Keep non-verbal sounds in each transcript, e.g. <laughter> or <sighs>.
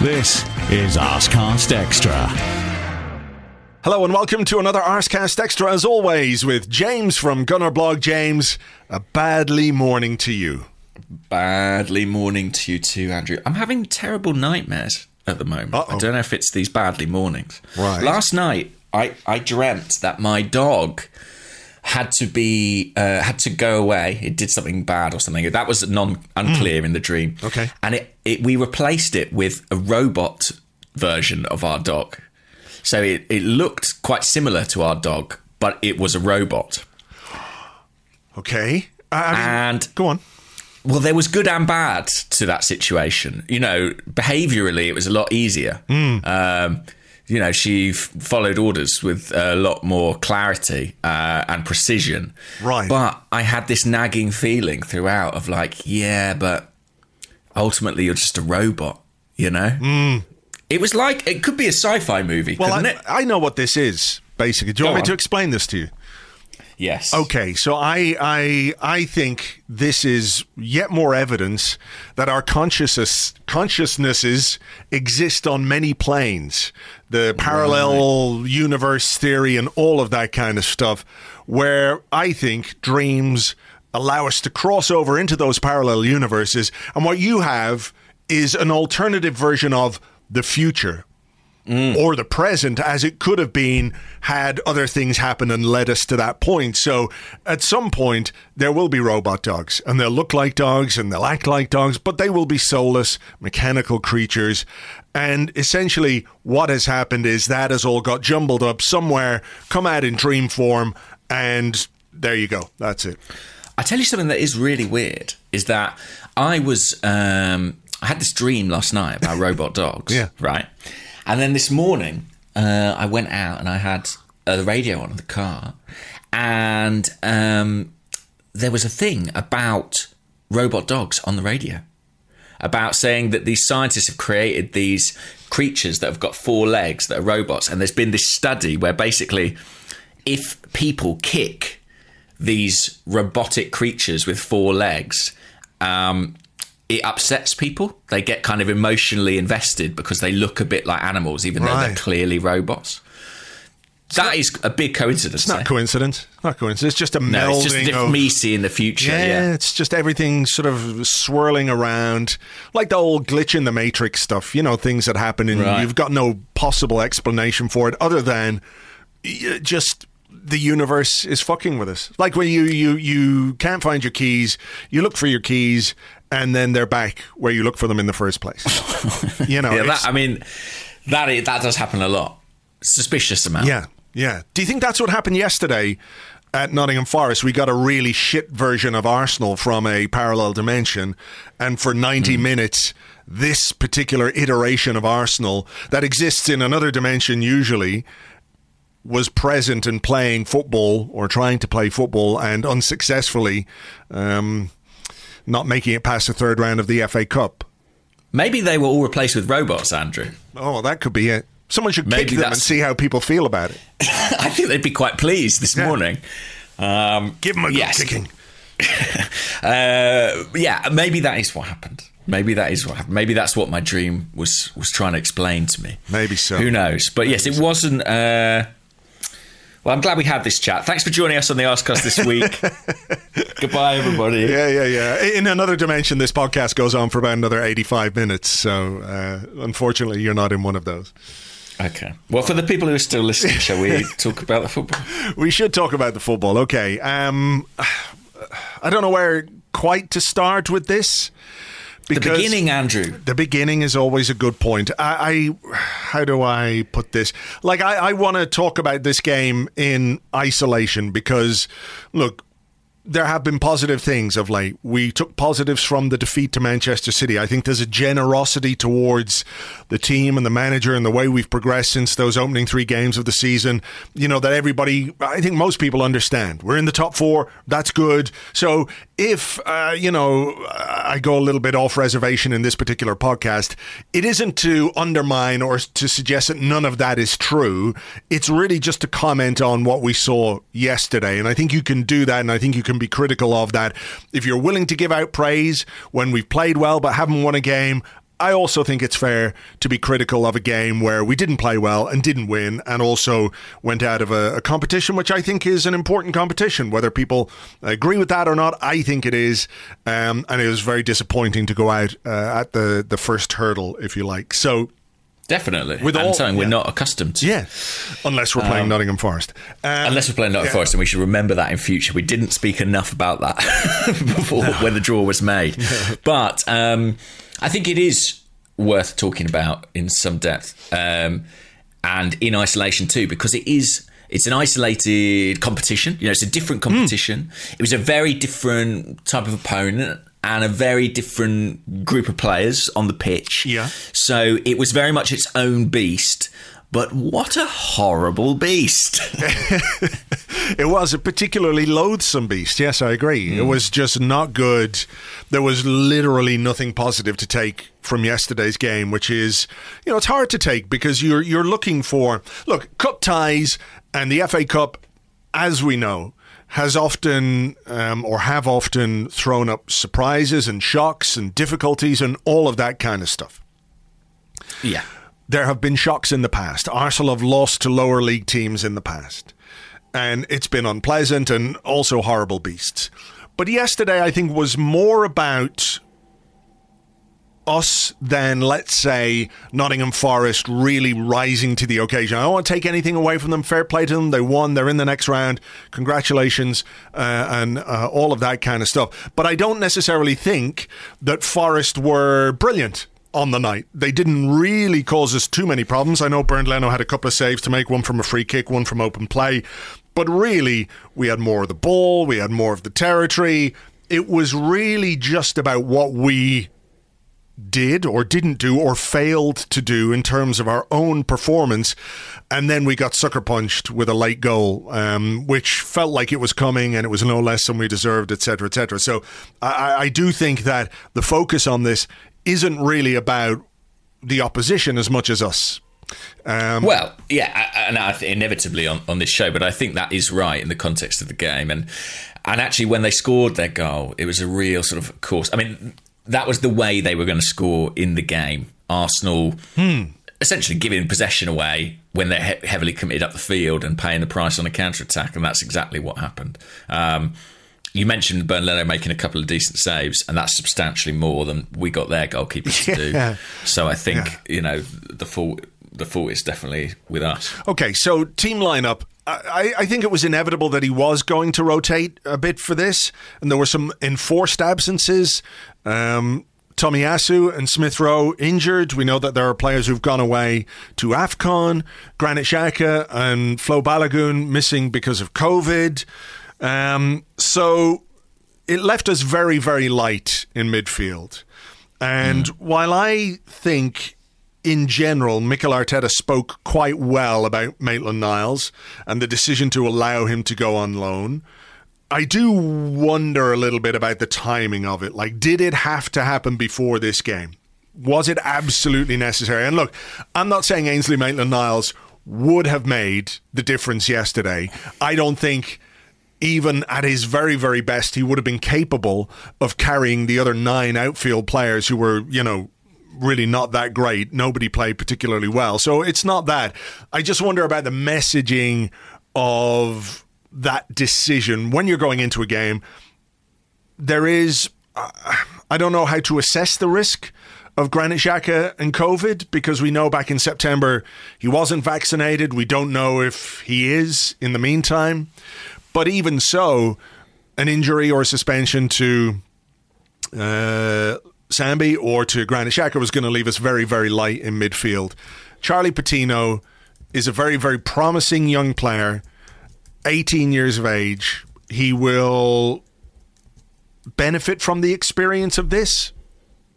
This is Arsecast Extra. Hello and welcome to another Arsecast Extra, as always, with James from Gunnerblog. James, a badly morning to you. Badly morning to you too, Andrew. I'm having terrible nightmares at the moment. Uh-oh. I don't know if it's these badly mornings. Right. Last night, I, I dreamt that my dog had to be uh, had to go away. It did something bad or something. That was non unclear in the dream. Okay. and it, it we replaced it with a robot version of our dog. So it, it looked quite similar to our dog, but it was a robot. Okay. I, I mean, And go on. Well, there was good and bad to that situation. You know, behaviorally, it was a lot easier. Um, you know, she f- followed orders with a lot more clarity uh, and precision. Right. But I had this nagging feeling throughout of like, yeah, but ultimately you're just a robot, you know? It was like, it could be a sci fi movie, Well, I? I know what this is, basically. Do you Go want me on. to explain this to you? Yes. Okay, so I I I think this is yet more evidence that our consciousness consciousnesses exist on many planes. The parallel universe theory and all of that kind of stuff where I think dreams allow us to cross over into those parallel universes and what you have is an alternative version of the future or the present as it could have been had other things happened and led us to that point. So at some point, there will be robot dogs and they'll look like dogs and they'll act like dogs, but they will be soulless, mechanical creatures. And essentially, what has happened is that has all got jumbled up somewhere, come out in dream form, and there you go. That's it. I tell you something that is really weird is that I was um, I had this dream last night about <laughs> robot dogs. Yeah. Right. And then this morning, uh, I went out and I had uh, the radio on in the car, and um, there was a thing about robot dogs on the radio about saying that these scientists have created these creatures that have got four legs that are robots. And there's been this study where basically, if people kick these robotic creatures with four legs, um, it upsets people. They get kind of emotionally invested because they look a bit like animals, even though they're clearly robots. That is a big coincidence. It's not coincidence. Not coincidence. It's just a No, melding it's just of me seeing the future. Yeah, Yeah. it's just everything sort of swirling around, like the old glitch in the matrix stuff. You know, things that happen, and Right. you've got no possible explanation for it other than just the universe is fucking with us. Like when you you you can't find your keys, you look for your keys, and then they're back where you look for them in the first place. you know, <laughs> Yeah, that, I mean, that that does happen a lot. Suspicious amount. Yeah, yeah. Do you think that's what happened yesterday at Nottingham Forest? We got a really shit version of Arsenal from a parallel dimension, and for 90 minutes, this particular iteration of Arsenal that exists in another dimension usually was present and playing football or trying to play football and unsuccessfully um, not making it past the third round of the FA Cup. Maybe they were all replaced with robots, Andrew. Oh, that could be it. Someone should Maybe kick them and see how people feel about it. <laughs> I think they'd be quite pleased this Yeah. morning. Um, Give them a good kicking. <laughs> Uh, yeah, maybe that is what happened. Maybe that is what happened. Maybe that's what my dream was was trying to explain to me. Maybe so. Who knows? But yes, it wasn't. Uh, Well, I'm glad we had this chat. Thanks for joining us on the Arsecast this week. <laughs> Goodbye, everybody. Yeah, yeah, yeah. In another dimension, this podcast goes on for about another 85 minutes. So, uh, unfortunately, you're not in one of those. Okay. Well, for the people who are still listening, shall we <laughs> talk about the football? We should talk about the football. Okay. Um, I don't know where quite to start with this. The beginning, Andrew. The beginning is always a good point. I, I how do I put this? Like, I, I want to talk about this game in isolation because, look, there have been positive things of late. We took positives from the defeat to Manchester City. I think there's a generosity towards the team and the manager and the way we've progressed since those opening three games of the season. You know, that everybody, I think most people understand. We're in the top four. That's good. So if, uh, you know, I go a little bit off reservation in this particular podcast, it isn't to undermine or to suggest that none of that is true. It's really just to comment on what we saw yesterday. And I think you can do that. And I think you can be critical of that. If you're willing to give out praise when we've played well but haven't won a game, I also think it's fair to be critical of a game where we didn't play well and didn't win, and also went out of a, a, competition which I think is an important competition. Whether people agree with that or not, I think it is, um, and it was very disappointing to go out uh, at the the first hurdle, if you like. So Definitely. With and all, something yeah. we're not accustomed to. Yeah. Unless we're playing um, Nottingham Forest. Um, unless we're playing Nottingham yeah. Forest, and we should remember that in future. We didn't speak enough about that <laughs> before no. when the draw was made. <laughs> No. But um, I think it is worth talking about in some depth um, and in isolation too, because it is it's an isolated competition. You know, it's a different hmm. competition. Mm. It was a very different type of opponent and a very different group of players on the pitch. Yeah. So it was very much its own beast. But what a horrible beast. <laughs> <laughs> it was a particularly loathsome beast. Yes, I agree. Mm. It was just not good. There was literally nothing positive to take from yesterday's game, which is, you know, it's hard to take because you're you're looking for look, cup ties and the FA Cup as we know has often um, or have often thrown up surprises and shocks and difficulties and all of that kind of stuff. Yeah. There have been shocks in the past. Arsenal have lost to lower league teams in the past. And it's been unpleasant and also horrible beasts. But yesterday, I think, was more about us than, let's say, Nottingham Forest really rising to the occasion. I don't want to take anything away from them. Fair play to them. They won. They're in the next round. Congratulations uh, and uh, all of that kind of stuff. But I don't necessarily think that Forest were brilliant on the night. They didn't really cause us too many problems. I know Bernd Leno had a couple of saves to make, one from a free kick, one from open play. But really, we had more of the ball, we had more of the territory. It was really just about what we did or didn't do or failed to do in terms of our own performance. And then we got sucker punched with a late goal, um, which felt like it was coming and it was no less than we deserved, etc., etc. So I, I do think that the focus on this isn't really about the opposition as much as us. Um, well, yeah, and I, inevitably on, on this show, but I think that is right in the context of the game. And and actually, when they scored their goal, it was a real sort of course. I mean, that was the way they were going to score in the game. Arsenal hmm. essentially giving possession away when they're he- heavily committed up the field and paying the price on a counter attack, and that's exactly what happened. Um, you mentioned Bernd Leno making a couple of decent saves, and that's substantially more than we got their goalkeepers to <laughs> yeah. do. So I think yeah. you know the fault the fault is definitely with us. Okay, so team lineup. I, I, think it was inevitable that he was going to rotate a bit for this, and there were some enforced absences. Um, Tomiyasu and Smith Rowe injured. We know that there are players who've gone away to AFCON. Granit Xhaka and Flo Balogun missing because of COVID. Um, so it left us very, very light in midfield. And mm. while I think in general, Mikel Arteta spoke quite well about Maitland Niles and the decision to allow him to go on loan. I do wonder a little bit about the timing of it. Like, did it have to happen before this game? Was it absolutely necessary? And look, I'm not saying Ainsley Maitland Niles would have made the difference yesterday. I don't think even at his very, very best, he would have been capable of carrying the other nine outfield players who were, you know, really not that great. Nobody played particularly well. So it's not that. I just wonder about the messaging of that decision when you're going into a game. There is, uh, I don't know how to assess the risk of Granit Xhaka and COVID because we know back in September he wasn't vaccinated. We don't know if he is in the meantime. But even so, an injury or a suspension to uh, Sambi or to Granit Xhaka was going to leave us very, very light in midfield. Charlie Patino is a very, very promising young player, 18 years of age. He will benefit from the experience of this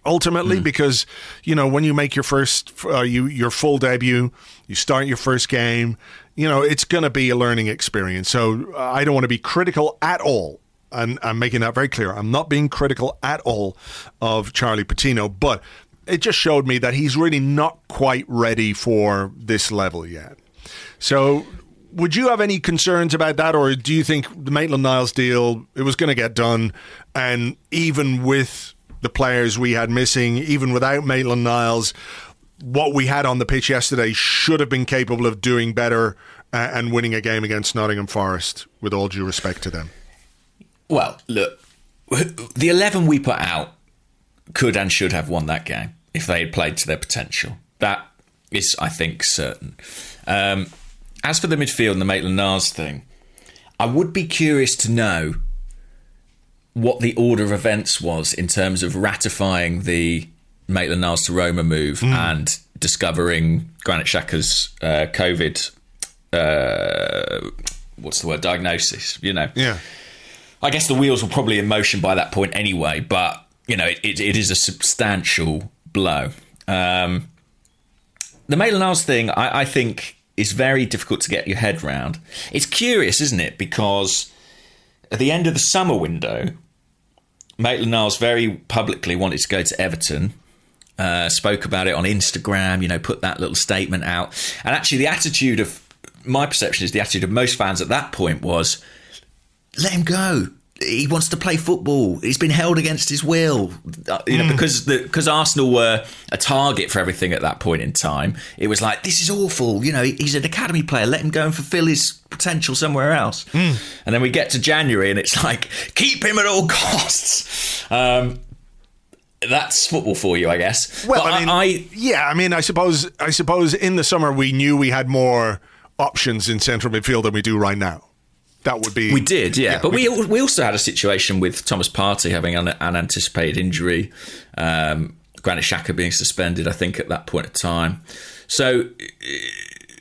ultimately mm. because you know when you make your first uh, you your full debut you start your first game you know it's going to be a learning experience so uh, i don't want to be critical at all and i'm making that very clear i'm not being critical at all of charlie patino but it just showed me that he's really not quite ready for this level yet so would you have any concerns about that, or do you think the Maitland Niles deal it was going to get done, and even with the players we had missing, even without Maitland Niles, what we had on the pitch yesterday should have been capable of doing better uh, and winning a game against Nottingham Forest, with all due respect to them. Well, look, <laughs> the 11 we put out could and should have won that game if they had played to their potential. That is, I think, certain. Um, as for the midfield and the Maitland Niles thing, I would be curious to know what the order of events was in terms of ratifying the Maitland Niles to Roma move mm. and discovering Granit Xhaka's uh, COVID. Uh, what's the word? Diagnosis. You know. Yeah. I guess the wheels were probably in motion by that point anyway, but you know, it, it, is a substantial blow. Um, the Maitland Niles thing, I, I think, is very difficult to get your head round. It's curious, isn't it? Because at the end of the summer window, Maitland Niles very publicly wanted to go to Everton. Uh, spoke about it on Instagram, you know, put that little statement out. And actually, the attitude of my perception is the attitude of most fans at that point was let him go he wants to play football. He's been held against his will, uh, you know, mm. because the because Arsenal were a target for everything at that point in time. It was like this is awful. You know, he's an academy player. Let him go and fulfil his potential somewhere else. Mm. And then we get to January, and it's like keep him at all costs. Um, that's football for you, I guess. Well, I mean, I, I, yeah, I mean, I suppose, I suppose in the summer we knew we had more options in central midfield than we do right now that would be. We did, yeah. yeah but we, we also had a situation with Thomas Partey having an unanticipated injury, um, Granit Xhaka being suspended, I think, at that point of time. So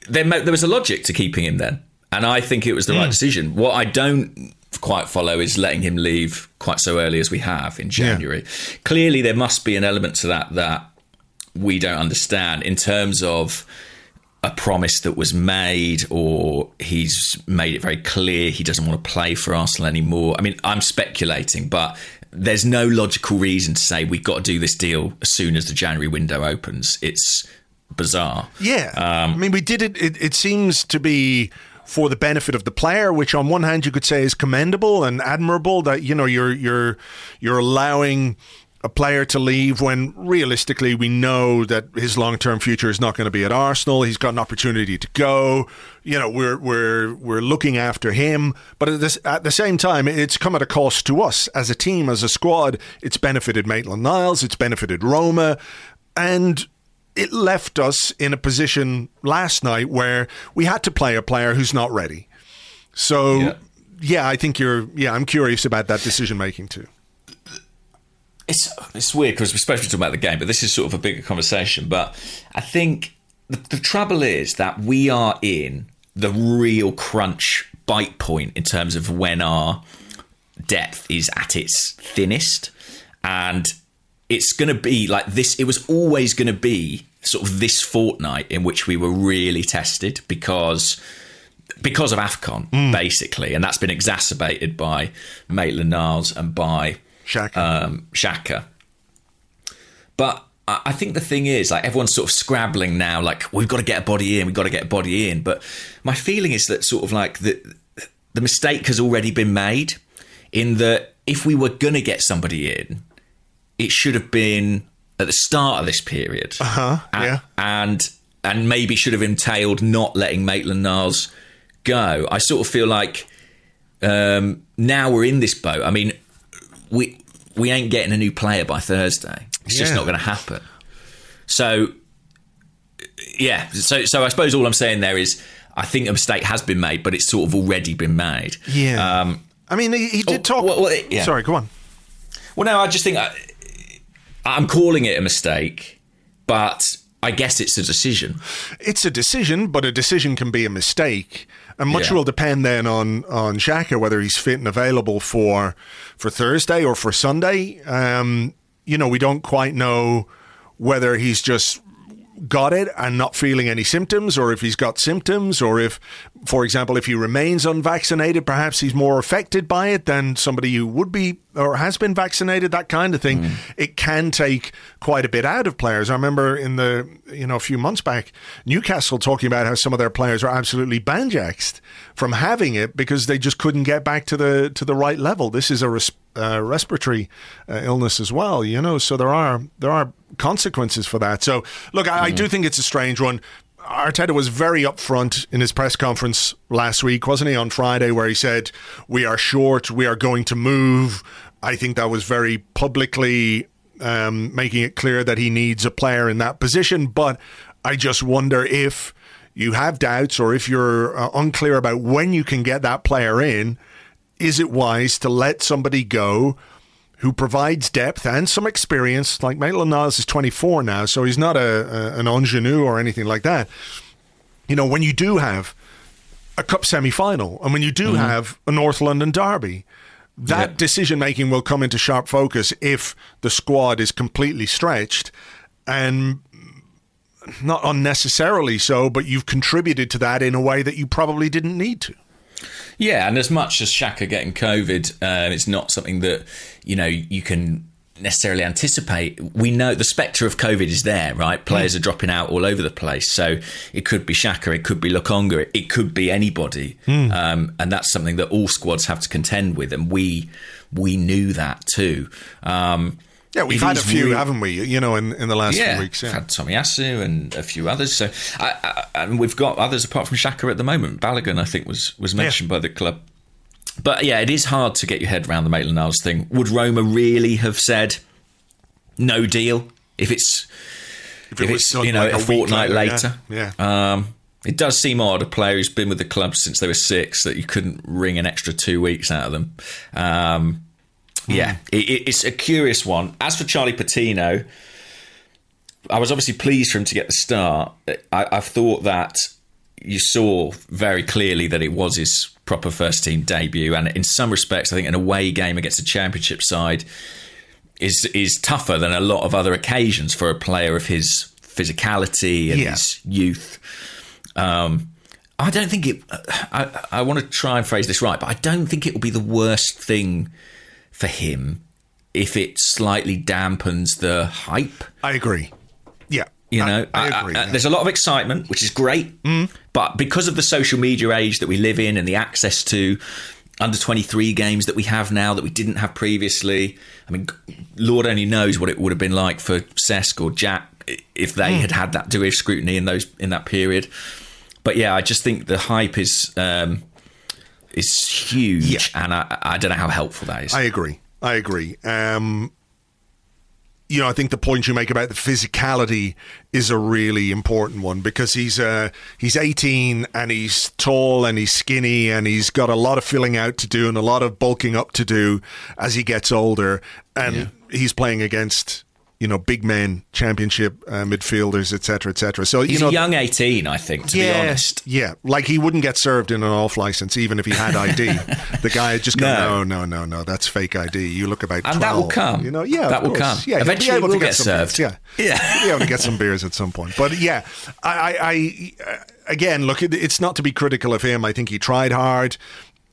there, there was a logic to keeping him then. And I think it was the mm. right decision. What I don't quite follow is letting him leave quite so early as we have in January. Yeah. Clearly, there must be an element to that that we don't understand in terms of a promise that was made, or he's made it very clear he doesn't want to play for Arsenal anymore. I mean, I'm speculating, but there's no logical reason to say we've got to do this deal as soon as the January window opens. It's bizarre. Yeah. Um, I mean, we did it, it, it seems to be for the benefit of the player, which on one hand you could say is commendable and admirable that you know you're you're you're allowing a player to leave when realistically we know that his long term future is not going to be at Arsenal. He's got an opportunity to go. You know, we're we're we're looking after him, but at, this, at the same time, it's come at a cost to us as a team, as a squad. It's benefited Maitland Niles, it's benefited Roma, and it left us in a position last night where we had to play a player who's not ready. So. Yeah. yeah, I think you're. Yeah, I'm curious about that decision making too it's it's weird because we're supposed to be talking about the game, but this is sort of a bigger conversation. But I think the, the trouble is that we are in the real crunch bite point in terms of when our depth is at its thinnest, and it's going to be like this. It was always going to be sort of this fortnight in which we were really tested because because of AFCON, mm. basically, and that's been exacerbated by Maitland Niles and by Xhaka. Um, Xhaka. But I think the thing is, like everyone's sort of scrabbling now, like we've got to get a body in, we've got to get a body in. But my feeling is that sort of like the the mistake has already been made. In that, if we were going to get somebody in, it should have been at the start of this period. Uh huh. Yeah. And and maybe should have entailed not letting Maitland Niles go, I sort of feel like um, now we're in this boat. I mean, we we ain't getting a new player by Thursday. It's just not going to happen. So yeah, so so I suppose all I'm saying there is I think a mistake has been made, but it's sort of already been made. Yeah. Um, I mean, he, he did oh, talk. well, well, yeah. Sorry, go on. well, no, I just think I, I'm calling it a mistake, but I guess it's a decision. It's a decision, but a decision can be a mistake, and much Yeah. will depend then on on Xhaka whether he's fit and available for for Thursday or for Sunday. Um, you know, we don't quite know whether he's just got it and not feeling any symptoms, or if he's got symptoms, or if, for example, if he remains unvaccinated, perhaps he's more affected by it than somebody who would be or has been vaccinated, that kind of thing. It can take quite a bit out of players. I remember in the, you know, a few months back, Newcastle talking about how some of their players are absolutely banjaxed from having it because they just couldn't get back to the to the right level. This is a res- uh, respiratory uh, illness as well, you know. So there are there are consequences for that. So look, I, I do think it's a strange one. Arteta was very upfront in his press conference last week, wasn't he, on Friday, where he said, We are short, we are going to move. I think that was very publicly um, making it clear that he needs a player in that position. But I just wonder if you have doubts or if you're uh, unclear about when you can get that player in, is it wise to let somebody go who provides depth and some experience? Like Maitland Niles is 24 now, so he's not a, a an ingenue or anything like that. You know, when you do have a cup semi final and when you do mm-hmm. have a North London derby, that Yeah. decision making will come into sharp focus if the squad is completely stretched and not unnecessarily so, but you've contributed to that in a way that you probably didn't need to. Yeah, and as much as Xhaka getting COVID, uh, it's not something that you know you can necessarily anticipate. We know the spectre of COVID is there, right? Players are dropping out all over the place, so it could be Xhaka, it could be Lokonga, it, could be anybody, um, and that's something that all squads have to contend with, and we we knew that too. Um, Yeah, we've it had a few, haven't we? You know, in, in the last yeah, few weeks. we've Yeah. had Tomiyasu and a few others. So, I, I, and we've got others apart from Xhaka at the moment. Balogun, I think, was was mentioned by the club. But yeah, it is hard to get your head around the Maitland Niles thing. Would Roma really have said no deal if it's If if was it's you know like a, week fortnight later, later? Yeah. Um, it does seem odd. A player who's been with the club since they were six that you couldn't wring an extra two weeks out of them. Um, yeah, it, it- it's a curious one. As for Charlie Patino, I was obviously pleased for him to get the start. I, I thought that you saw very clearly that it was his proper first team debut, and in some respects, I think an away game against a championship side is is tougher than a lot of other occasions for a player of his physicality and Yeah. his youth. Um, I don't think it. I, I want to try and phrase this right, but I don't think it will be the worst thing for him if it slightly dampens the hype. I agree. Yeah. You know, I, I agree. I- there's a lot of excitement, which is great. But because of the social media age that we live in and the access to under 23 games that we have now that we didn't have previously, I mean, Lord only knows what it would have been like for Cesc or Jack if they had had that degree of scrutiny in those in that period. But yeah, I just think the hype is um, is huge, Yeah. and I, I don't know how helpful that is. I agree. I agree. Um, you know, I think the point you make about the physicality is a really important one because he's uh, he's 18 and he's tall and he's skinny and he's got a lot of filling out to do and a lot of bulking up to do as he gets older and he's playing against you know big men, championship uh, midfielders, etc., etc. So He's you know, a young 18, I think, to be honest. Yeah, like he wouldn't get served in an off license even if he had ID. the guy just go, <laughs> No. no, no, no, no, that's fake ID. You look about And that will come. You know, yeah, That will course. come. Yeah, Eventually able it to will get get served. Beers. Yeah, <laughs> Yeah. he'll be able to get some beers at some point. But yeah, I, I, I again, look, it's not to be critical of him. I think he tried hard,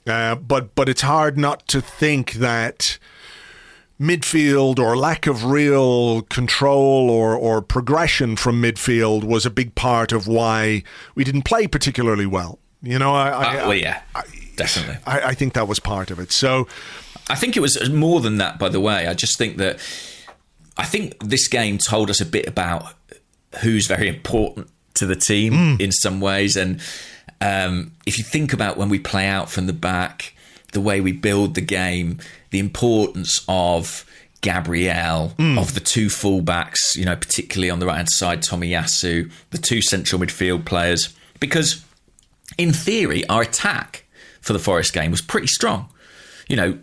uh, but but it's hard not to think that midfield or lack of real control or, or progression from midfield was a big part of why we didn't play particularly well. You know, I, I, Uh, well, yeah, definitely. I, I think that was part of it. So, I think it was more than that, by the way. I just think that I think this game told us a bit about who's very important to the team Hmm. in some ways, and Um, if you think about when we play out from the back, the way we build the game, the importance of Gabriel, hmm. of the two fullbacks, you know, particularly on the right hand side, Tomiyasu, the two central midfield players, because in theory, our attack for the Forest game was pretty strong. You know,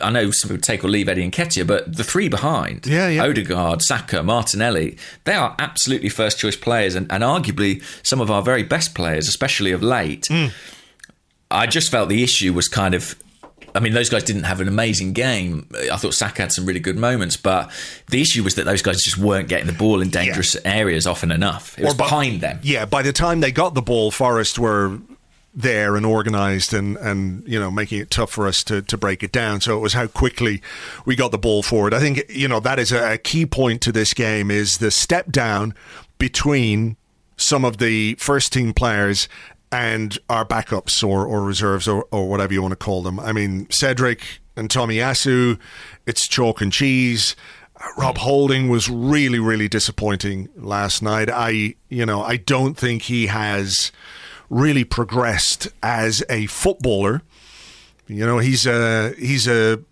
I know some people take or leave Eddie Nketiah, but the three behind, Yeah, yeah. Odegaard, Saka, Martinelli, they are absolutely first choice players and, and arguably some of our very best players, especially of late. Hmm. I just felt the issue was kind of. I mean, those guys didn't have an amazing game. I thought Saka had some really good moments, but the issue was that those guys just weren't getting the ball in dangerous areas often enough. It was by- behind them. Yeah, by the time they got the ball, Forest were there and organised and, and you know making it tough for us to, to break it down. So it was how quickly we got the ball forward. I think you know that is a, a key point to this game is the step down between some of the first team players and our backups or, or reserves or, or whatever you want to call them. I mean Cedric and Tomiyasu, it's chalk and cheese. Uh, Rob mm. Holding was really, really disappointing last night. I, you know, I don't think he has really progressed as a footballer. You know, he's a he's a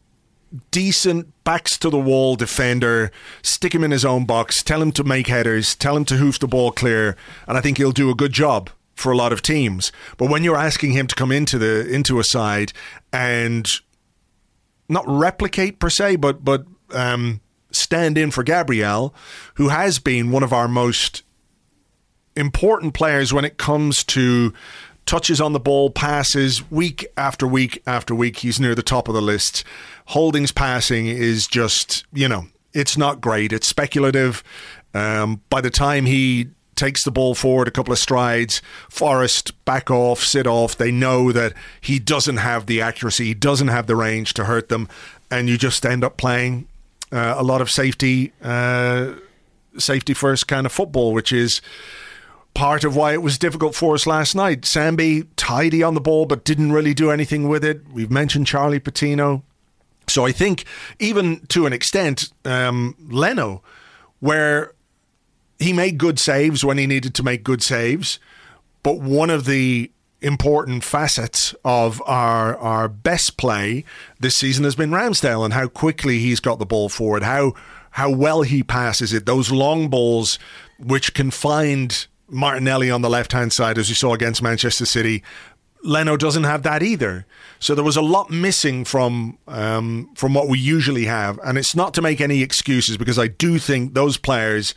decent backs to the wall defender. Stick him in his own box. Tell him to make headers. Tell him to hoof the ball clear, and I think he'll do a good job for a lot of teams. But when you're asking him to come into the into a side and not replicate per se, but but um, stand in for Gabriel, who has been one of our most important players when it comes to touches on the ball, passes week after week after week. He's near the top of the list. Holding's passing is just, you know, it's not great. It's speculative. Um, by the time he takes the ball forward a couple of strides, Forest back off, sit off. They know that he doesn't have the accuracy, he doesn't have the range to hurt them, and you just end up playing uh, a lot of safety, uh, safety first kind of football, which is part of why it was difficult for us last night. Sambi tidy on the ball, but didn't really do anything with it. We've mentioned Charlie Patino. So I think, even to an extent, um, Leno, where he made good saves when he needed to make good saves, but one of the important facets of our our best play this season has been Ramsdale and how quickly he's got the ball forward, how how well he passes it, those long balls which can find Martinelli on the left hand side, as you saw against Manchester City. Leno doesn't have that either. So there was a lot missing from um, from what we usually have, and it's not to make any excuses because I do think those players,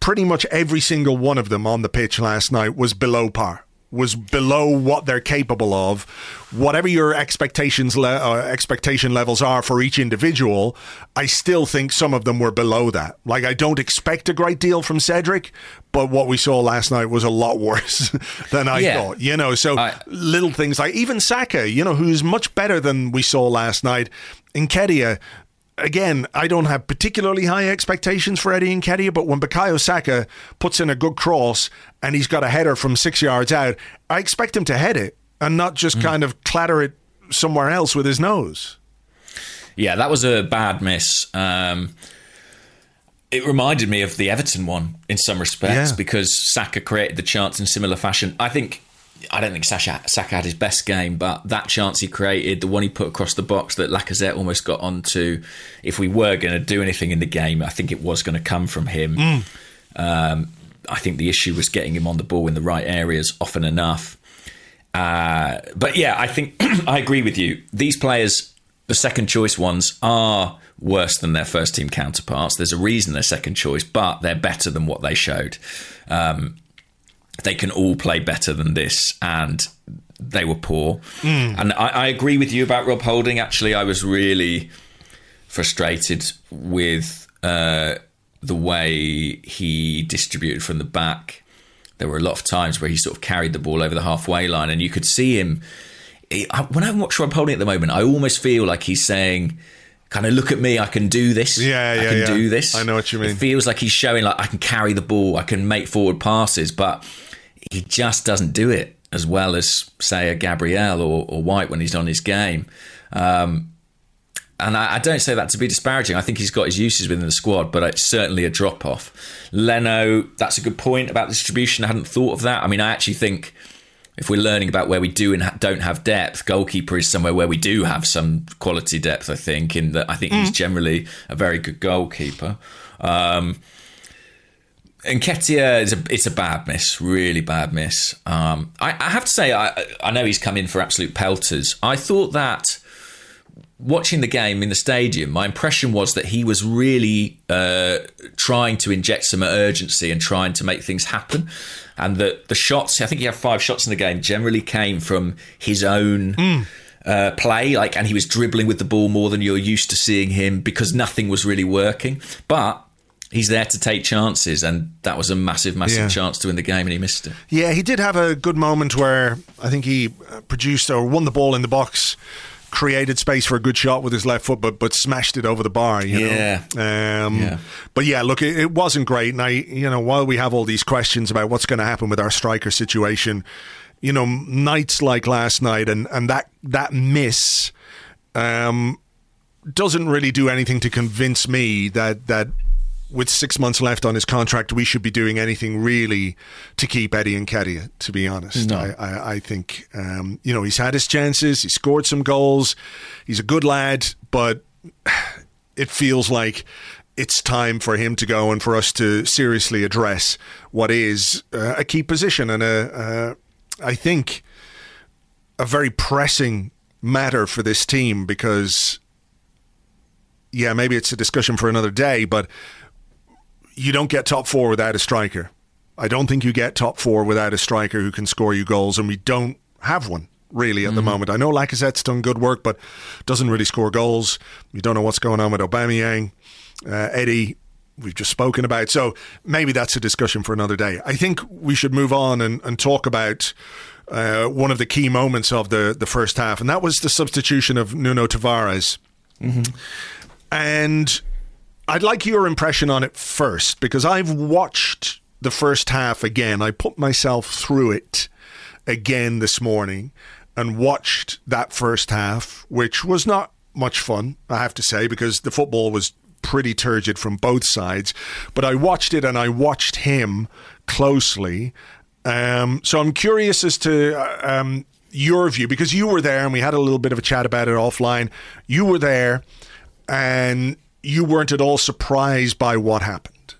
pretty much every single one of them on the pitch last night was below par. Was below what they're capable of. Whatever your expectations le- uh, expectation levels are for each individual, I still think some of them were below that. Like I don't expect a great deal from Cedric, but what we saw last night was a lot <laughs> worse than I Yeah. thought. You know, so I- little things like even Saka, you know, who's much better than we saw last night. Nketiah, again, I don't have particularly high expectations for Eddie Nketiah, but when Bukayo Saka puts in a good cross and he's got a header from six yards out, I expect him to head it and not just kind of clatter it somewhere else with his nose. Yeah, that was a bad miss. Um, it reminded me of the Everton one in some respects Yeah. because Saka created the chance in similar fashion. I think I don't think Sasha, Saka had his best game, but that chance he created, the one he put across the box that Lacazette almost got onto, if we were going to do anything in the game, I think it was going to come from him. Um, I think the issue was getting him on the ball in the right areas often enough. Uh, but yeah, I think <clears throat> I agree with you. These players, the second choice ones, are worse than their first team counterparts. There's a reason they're second choice, but they're better than what they showed. Um, they can all play better than this, and they were poor. And I, I agree with you about Rob Holding. Actually, I was really frustrated with uh, the way he distributed from the back. There were a lot of times where he sort of carried the ball over the halfway line, and you could see him. he- I- When I watch Rob Holding at the moment, I almost feel like he's saying, "Kind of look at me, I can do this. Yeah, I can yeah. do this." I know what you mean. It feels like he's showing like I can carry the ball, I can make forward passes, but he just doesn't do it as well as say a Gabriel or, or White when he's on his game. Um, and I, I don't say that to be disparaging. I think he's got his uses within the squad, but it's certainly a drop off. Leno, that's a good point about distribution. I hadn't thought of that. I mean, I actually think if we're learning about where we do and ha- don't have depth, goalkeeper is somewhere where we do have some quality depth. I think in that I think he's generally a very good goalkeeper. Um, Nketiah is a it's a bad miss, really bad miss. Um, I, I have to say, I I know he's come in for absolute pelters. I thought that watching the game in the stadium, my impression was that he was really uh, trying to inject some urgency and trying to make things happen. And that the shots, I think he had five shots in the game, generally came from his own. Uh, play like, and he was dribbling with the ball more than you're used to seeing him because nothing was really working. But he's there to take chances, and that was a massive, massive Yeah. chance to win the game, and he missed it. Yeah, he did have a good moment where I think he uh, produced or won the ball in the box, created space for a good shot with his left foot, but but smashed it over the bar. You Yeah. Know? Um, Yeah. But yeah, look, it, it wasn't great. And I, you know, while we have all these questions about what's going to happen with our striker situation, you know, nights like last night and and that that miss. Um, doesn't really do anything to convince me that that with six months left on his contract, we should be doing anything really to keep Eddie Nketiah. To be honest, I, I, I think um, you know he's had his chances. He scored some goals. He's a good lad, but <sighs> it feels like it's time for him to go and for us to seriously address what is uh, a key position and a, uh, I think, a very pressing matter for this team because yeah, maybe it's a discussion for another day, but you don't get top four without a striker. I don't think you get top four without a striker who can score you goals, and we don't have one really at the moment. I know Lacazette's done good work, but doesn't really score goals. You don't know what's going on with Aubameyang, uh, Eddie. We've just spoken about, so maybe that's a discussion for another day. I think we should move on and, and talk about uh, one of the key moments of the the first half, and that was the substitution of Nuno Tavares. And I'd like your impression on it first because I've watched the first half again. I put myself through it again this morning and watched that first half, which was not much fun, I have to say, because the football was pretty turgid from both sides. But I watched it and I watched him closely. Um, so I'm curious as to uh, um, your view because you were there and we had a little bit of a chat about it offline. You were there and you weren't at all surprised by what happened.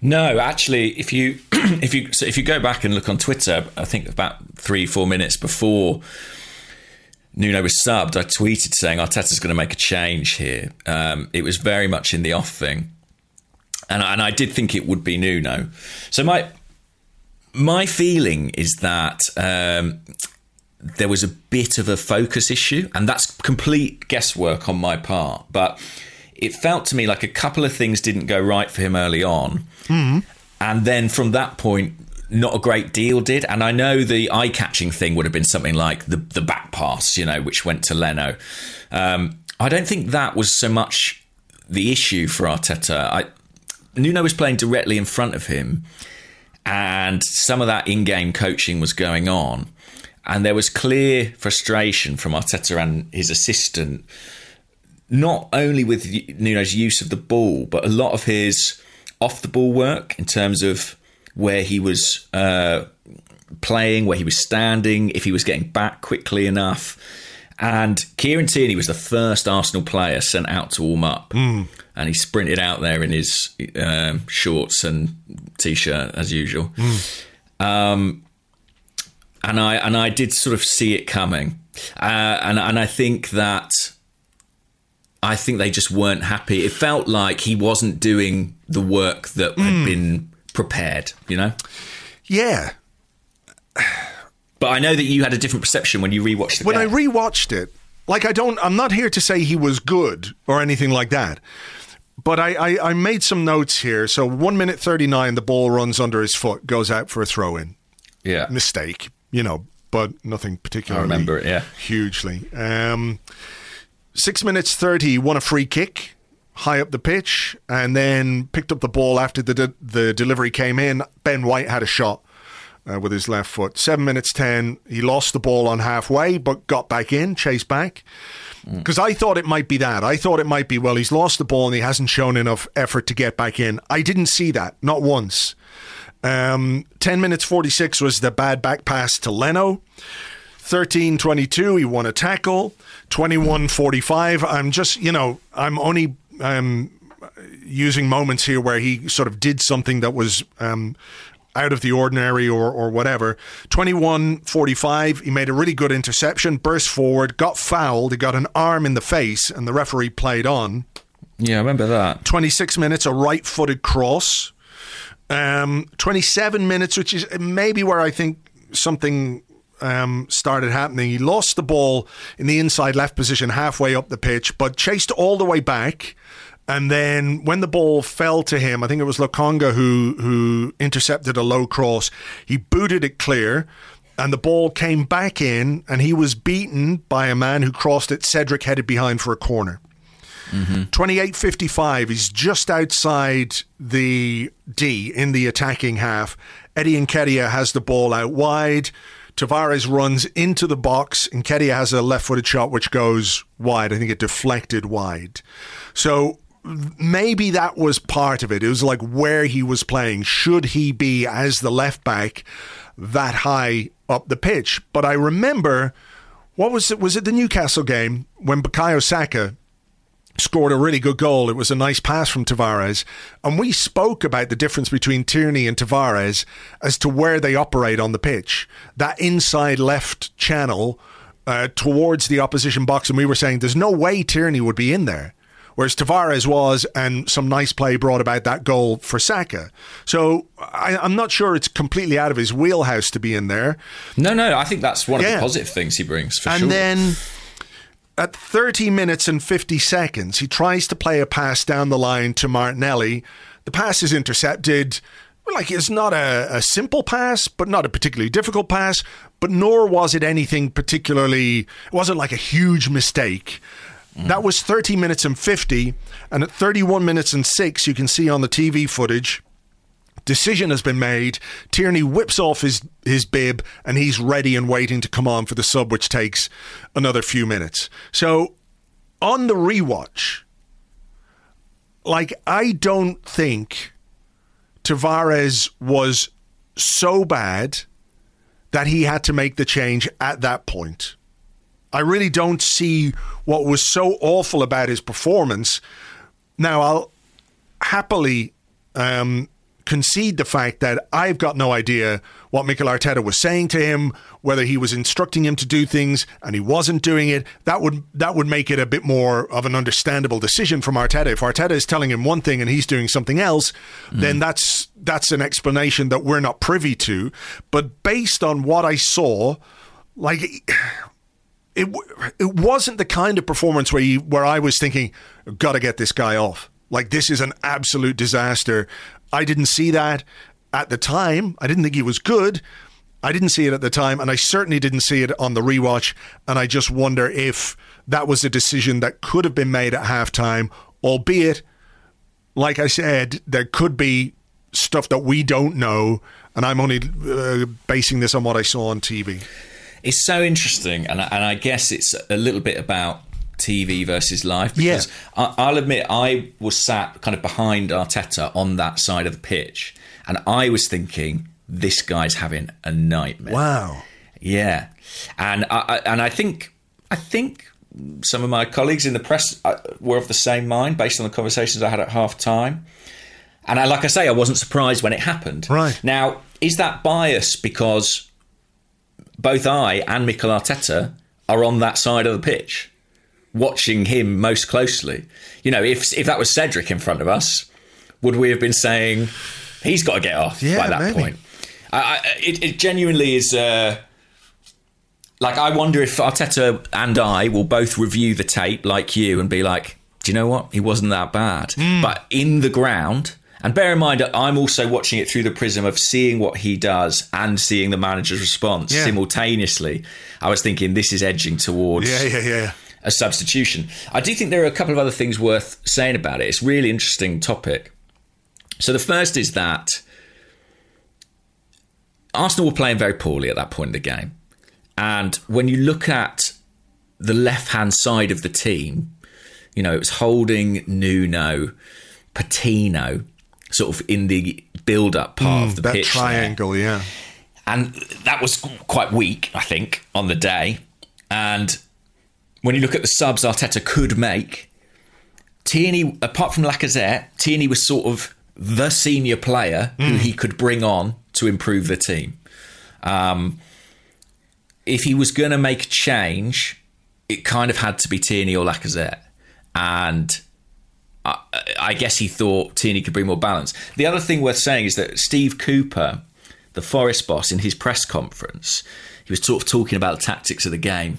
No, actually, if you <clears throat> if you so if you go back and look on Twitter, I think about three four minutes before Nuno was subbed, I tweeted saying Arteta's going to make a change here. Um, it was very much in the offing, and and I did think it would be Nuno. So my my feeling is that. Um, there was a bit of a focus issue, and that's complete guesswork on my part. But it felt to me like a couple of things didn't go right for him early on. And then from that point, not a great deal did. And I know the eye catching thing would have been something like the, the back pass, you know, which went to Leno. Um, I don't think that was so much the issue for Arteta. I, Nuno was playing directly in front of him, and some of that in game coaching was going on. And there was clear frustration from Arteta and his assistant, not only with Nuno's use of the ball, but a lot of his off the ball work in terms of where he was uh, playing, where he was standing, if he was getting back quickly enough. And Kieran Tierney was the first Arsenal player sent out to warm up. And he sprinted out there in his um, shorts and t shirt as usual. Um, and I and I did sort of see it coming, uh, and and I think that I think they just weren't happy. It felt like he wasn't doing the work that had been prepared, you know. Yeah. But I know that you had a different perception when you rewatched the When I game. rewatched it, like I don't, I'm not here to say he was good or anything like that. But I, I, I made some notes here. So one minute 39, the ball runs under his foot, goes out for a throw in. yeah, Mistake, you know, but nothing particularly I remember it, yeah. hugely. Um, six minutes 30, won a free kick high up the pitch and then picked up the ball after the, de- the delivery came in. Ben White had a shot uh, with his left foot. Seven minutes 10, he lost the ball on halfway but got back in, chased back. Because I thought it might be that. I thought it might be, well, he's lost the ball and he hasn't shown enough effort to get back in. I didn't see that, not once. Um, 10 minutes 46 was the bad back pass to Leno. 13-22, he won a tackle. 21-45. I'm just, you know, I'm only um, using moments here where he sort of did something that was um, out of the ordinary or, or whatever. 21 45, he made a really good interception, burst forward, got fouled, he got an arm in the face, and the referee played on. Yeah, I remember that. 26 minutes, a right footed cross. Um, 27 minutes, which is maybe where I think something um, started happening. He lost the ball in the inside left position halfway up the pitch, but chased all the way back. And then when the ball fell to him, I think it was Lokonga who who intercepted a low cross. He booted it clear, and the ball came back in, and he was beaten by a man who crossed it. Cedric headed behind for a corner. 28-55 he's just outside the D in the attacking half Eddie Nketiah has the ball out wide Tavares runs into the box Nketiah has a left-footed shot which goes wide. I think it deflected wide. So maybe that was part of it. It was like where he was playing. Should he be as the left back that high up the pitch? But I remember what was it was it the Newcastle game when Bukayo Saka scored a really good goal. It was a nice pass from Tavares. And we spoke about the difference between Tierney and Tavares as to where they operate on the pitch. That inside left channel uh, towards the opposition box. And we were saying there's no way Tierney would be in there. Whereas Tavares was, and some nice play brought about that goal for Saka. So I, I'm not sure it's completely out of his wheelhouse to be in there. No, no, I think that's one of the positive things he brings for and sure. then at 30 minutes and 50 seconds, he tries to play a pass down the line to Martinelli. The pass is intercepted. Like it's not a, a simple pass, but not a particularly difficult pass, but nor was it anything particularly, it wasn't like a huge mistake. Mm. That was 30 minutes and 50. And at 31 minutes and 6, you can see on the TV footage, decision has been made. Tierney whips off his, his bib and he's ready and waiting to come on for the sub, which takes another few minutes. So on the rewatch, like, I don't think Tavares was so bad that he had to make the change at that point. I really don't see what was so awful about his performance. Now, I'll happily um, concede the fact that I've got no idea what Mikel Arteta was saying to him, whether he was instructing him to do things and he wasn't doing it. That would that would make it a bit more of an understandable decision from Arteta. If Arteta is telling him one thing and he's doing something else, mm. then that's that's an explanation that we're not privy to. But based on what I saw, like it it wasn't the kind of performance where you where I was thinking, got to get this guy off. Like this is an absolute disaster. I didn't see that at the time. I didn't think he was good. I didn't see it at the time, and I certainly didn't see it on the rewatch. And I just wonder if that was a decision that could have been made at halftime, albeit, like I said, there could be stuff that we don't know, and I'm only uh, basing this on what I saw on TV. It's so interesting, and I, and I guess it's a little bit about TV versus live. Because I, I'll admit, I was sat kind of behind Arteta on that side of the pitch, and I was thinking, this guy's having a nightmare. Wow. Yeah, and I, I and I think I think some of my colleagues in the press uh, were of the same mind based on the conversations I had at half time. And I, like I say, I wasn't surprised when it happened. Right. now, is that bias because both I and Mikel Arteta are on that side of the pitch, watching him most closely? You know, if if that was Cedric in front of us, would we have been saying he's got to get off Yeah, by that maybe. point? I, I, it, it genuinely is. Uh, like, I wonder if Arteta and I will both review the tape like you and be like, do you know what? He wasn't that bad. Hmm. But in the ground, and bear in mind, I'm also watching it through the prism of seeing what he does and seeing the manager's response Yeah. simultaneously. I was thinking this is edging towards Yeah, yeah, yeah. A substitution. I do think there are a couple of other things worth saying about it. It's a really interesting topic. So the first is that Arsenal were playing very poorly at that point in the game. And when you look at the left hand side of the team, you know, it was holding Nuno, Patino, sort of in the build-up part hmm, of the that pitch. there. triangle, yeah. and that was quite weak, I think, on the day. And when you look at the subs Arteta could make, Tierney, apart from Lacazette, Tierney was sort of the senior player who he could bring on to improve the team. Um, if he was going to make a change, it kind of had to be Tierney or Lacazette. And I, I guess he thought Tierney could bring more balance. The other thing worth saying is that Steve Cooper, the Forest boss, in his press conference, he was sort of talking about the tactics of the game.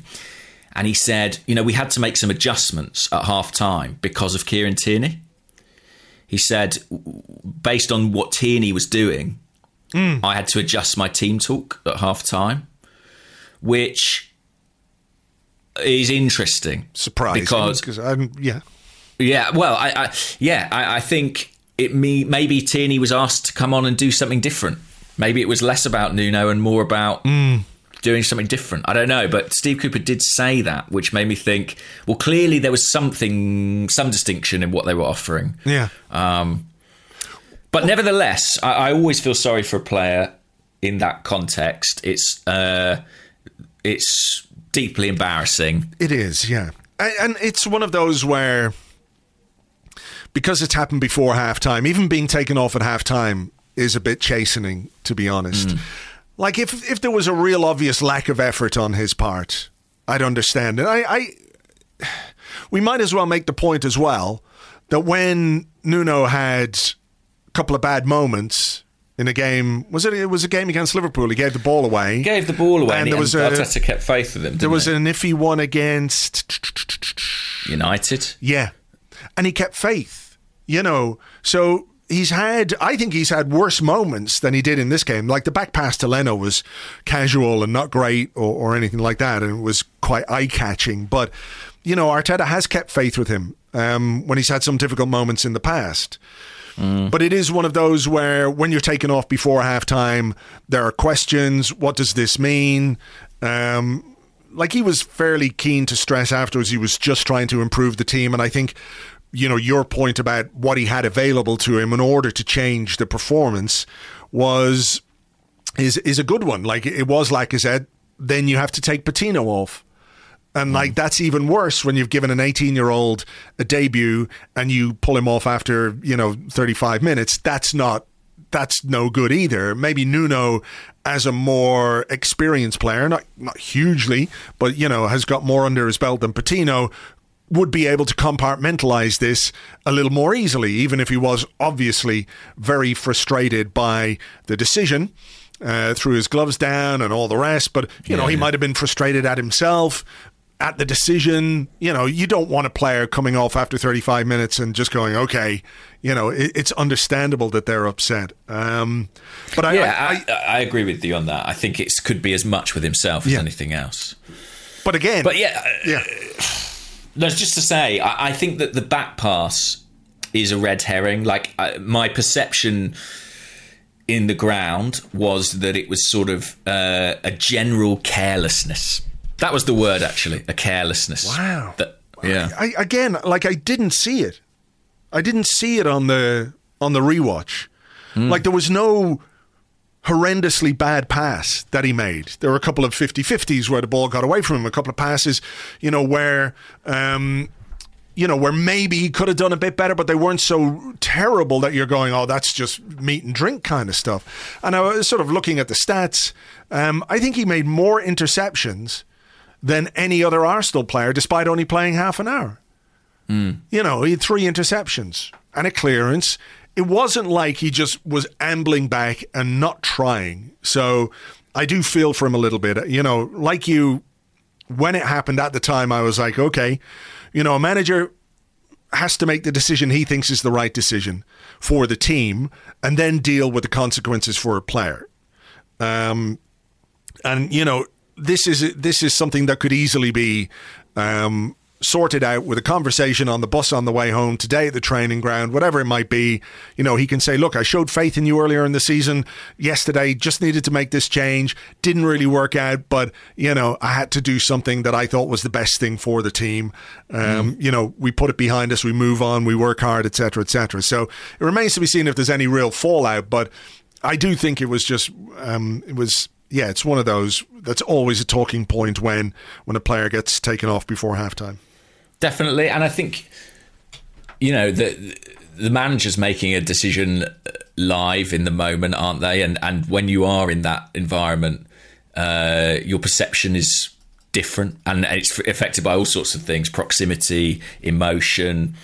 And he said, you know, we had to make some adjustments at half time because of Kieran Tierney. He said, based on what Tierney was doing, I had to adjust my team talk at half time, which is interesting. Surprising Because because I'm um, yeah. yeah, well, I, I yeah, I, I think it me maybe Tierney was asked to come on and do something different. Maybe it was less about Nuno and more about mm. Doing something different. I don't know, but Steve Cooper did say that, which made me think. Well, clearly there was something, some distinction in what they were offering. Yeah. Um, but nevertheless, I, I always feel sorry for a player in that context. It's uh, it's deeply embarrassing. It is, yeah. And, and it's one of those where, because it's happened before halftime, even being taken off at halftime is a bit chastening, to be honest. Like, if, if there was a real obvious lack of effort on his part, I'd understand. And I, I, <sighs> we might as well make the point as well that when Nuno had a couple of bad moments in a game, was it? It was a game against Liverpool. He gave the ball away. He gave the ball away, And and, there was and a- Arteta kept faith with him. There was an iffy one against United. Yeah. And he kept faith, you know. So he's had, I think he's had worse moments than he did in this game. Like the back pass to Leno was casual and not great or, or anything like that. And it was quite eye catching. But, you know, Arteta has kept faith with him um, when he's had some difficult moments in the past. But it is one of those where when you're taken off before halftime, there are questions. What does this mean? Um, like he was fairly keen to stress afterwards, he was just trying to improve the team. And I think, you know, your point about what he had available to him in order to change the performance was is is a good one. Like it was, like I said, then you have to take Patino off. And like mm. that's even worse when you've given an 18 year old a debut and you pull him off after you know 35 minutes. That's not that's no good either. Maybe Nuno, as a more experienced player, not not hugely, but you know has got more under his belt than Patino, would be able to compartmentalize this a little more easily, even if he was obviously very frustrated by the decision. Uh, threw his gloves down and all the rest, but you know he might have been frustrated at himself, at the decision. You know, you don't want a player coming off after 35 minutes and just going, okay, you know, it, it's understandable that they're upset. Um, but I, Yeah, I, I, I, agree with you on that. I think it could be as much with himself as Yeah. anything else. but again, But yeah, uh, yeah, It's just to say, I, I think that the back pass is a red herring. Like I, my perception in the ground was that it was sort of uh, a general carelessness. That was the word, actually, a carelessness. Wow. That, yeah. I, again, like I didn't see it. I didn't see it on the on the rewatch. Like there was no horrendously bad pass that he made. There were a couple of 50-50s where the ball got away from him, a couple of passes, you know, where um you know, where maybe he could have done a bit better, but they weren't so terrible that you're going, oh, that's just meat and drink kind of stuff. And I was sort of looking at the stats. Um, I think he made more interceptions than any other Arsenal player, despite only playing half an hour. You know, he had three interceptions and a clearance. It wasn't like he just was ambling back and not trying. So I do feel for him a little bit. You know, like you, when it happened at the time, I was like, okay, you know, a manager has to make the decision he thinks is the right decision for the team and then deal with the consequences for a player. Um, and you know, this is this is something that could easily be um, sorted out with a conversation on the bus on the way home today at the training ground, whatever it might be. You know, he can say, Look, I showed faith in you earlier in the season. Yesterday, just needed to make this change. Didn't really work out, but, you know, I had to do something that I thought was the best thing for the team. Um, mm. You know, we put it behind us, we move on, we work hard, etc., etc. So it remains to be seen if there's any real fallout, but I do think it was just, um, it was yeah, it's one of those that's always a talking point when when a player gets taken off before halftime. Definitely, and I think you know the the manager's making a decision live in the moment, aren't they? And and when you are in that environment, uh, your perception is different, and it's affected by all sorts of things: proximity, emotion,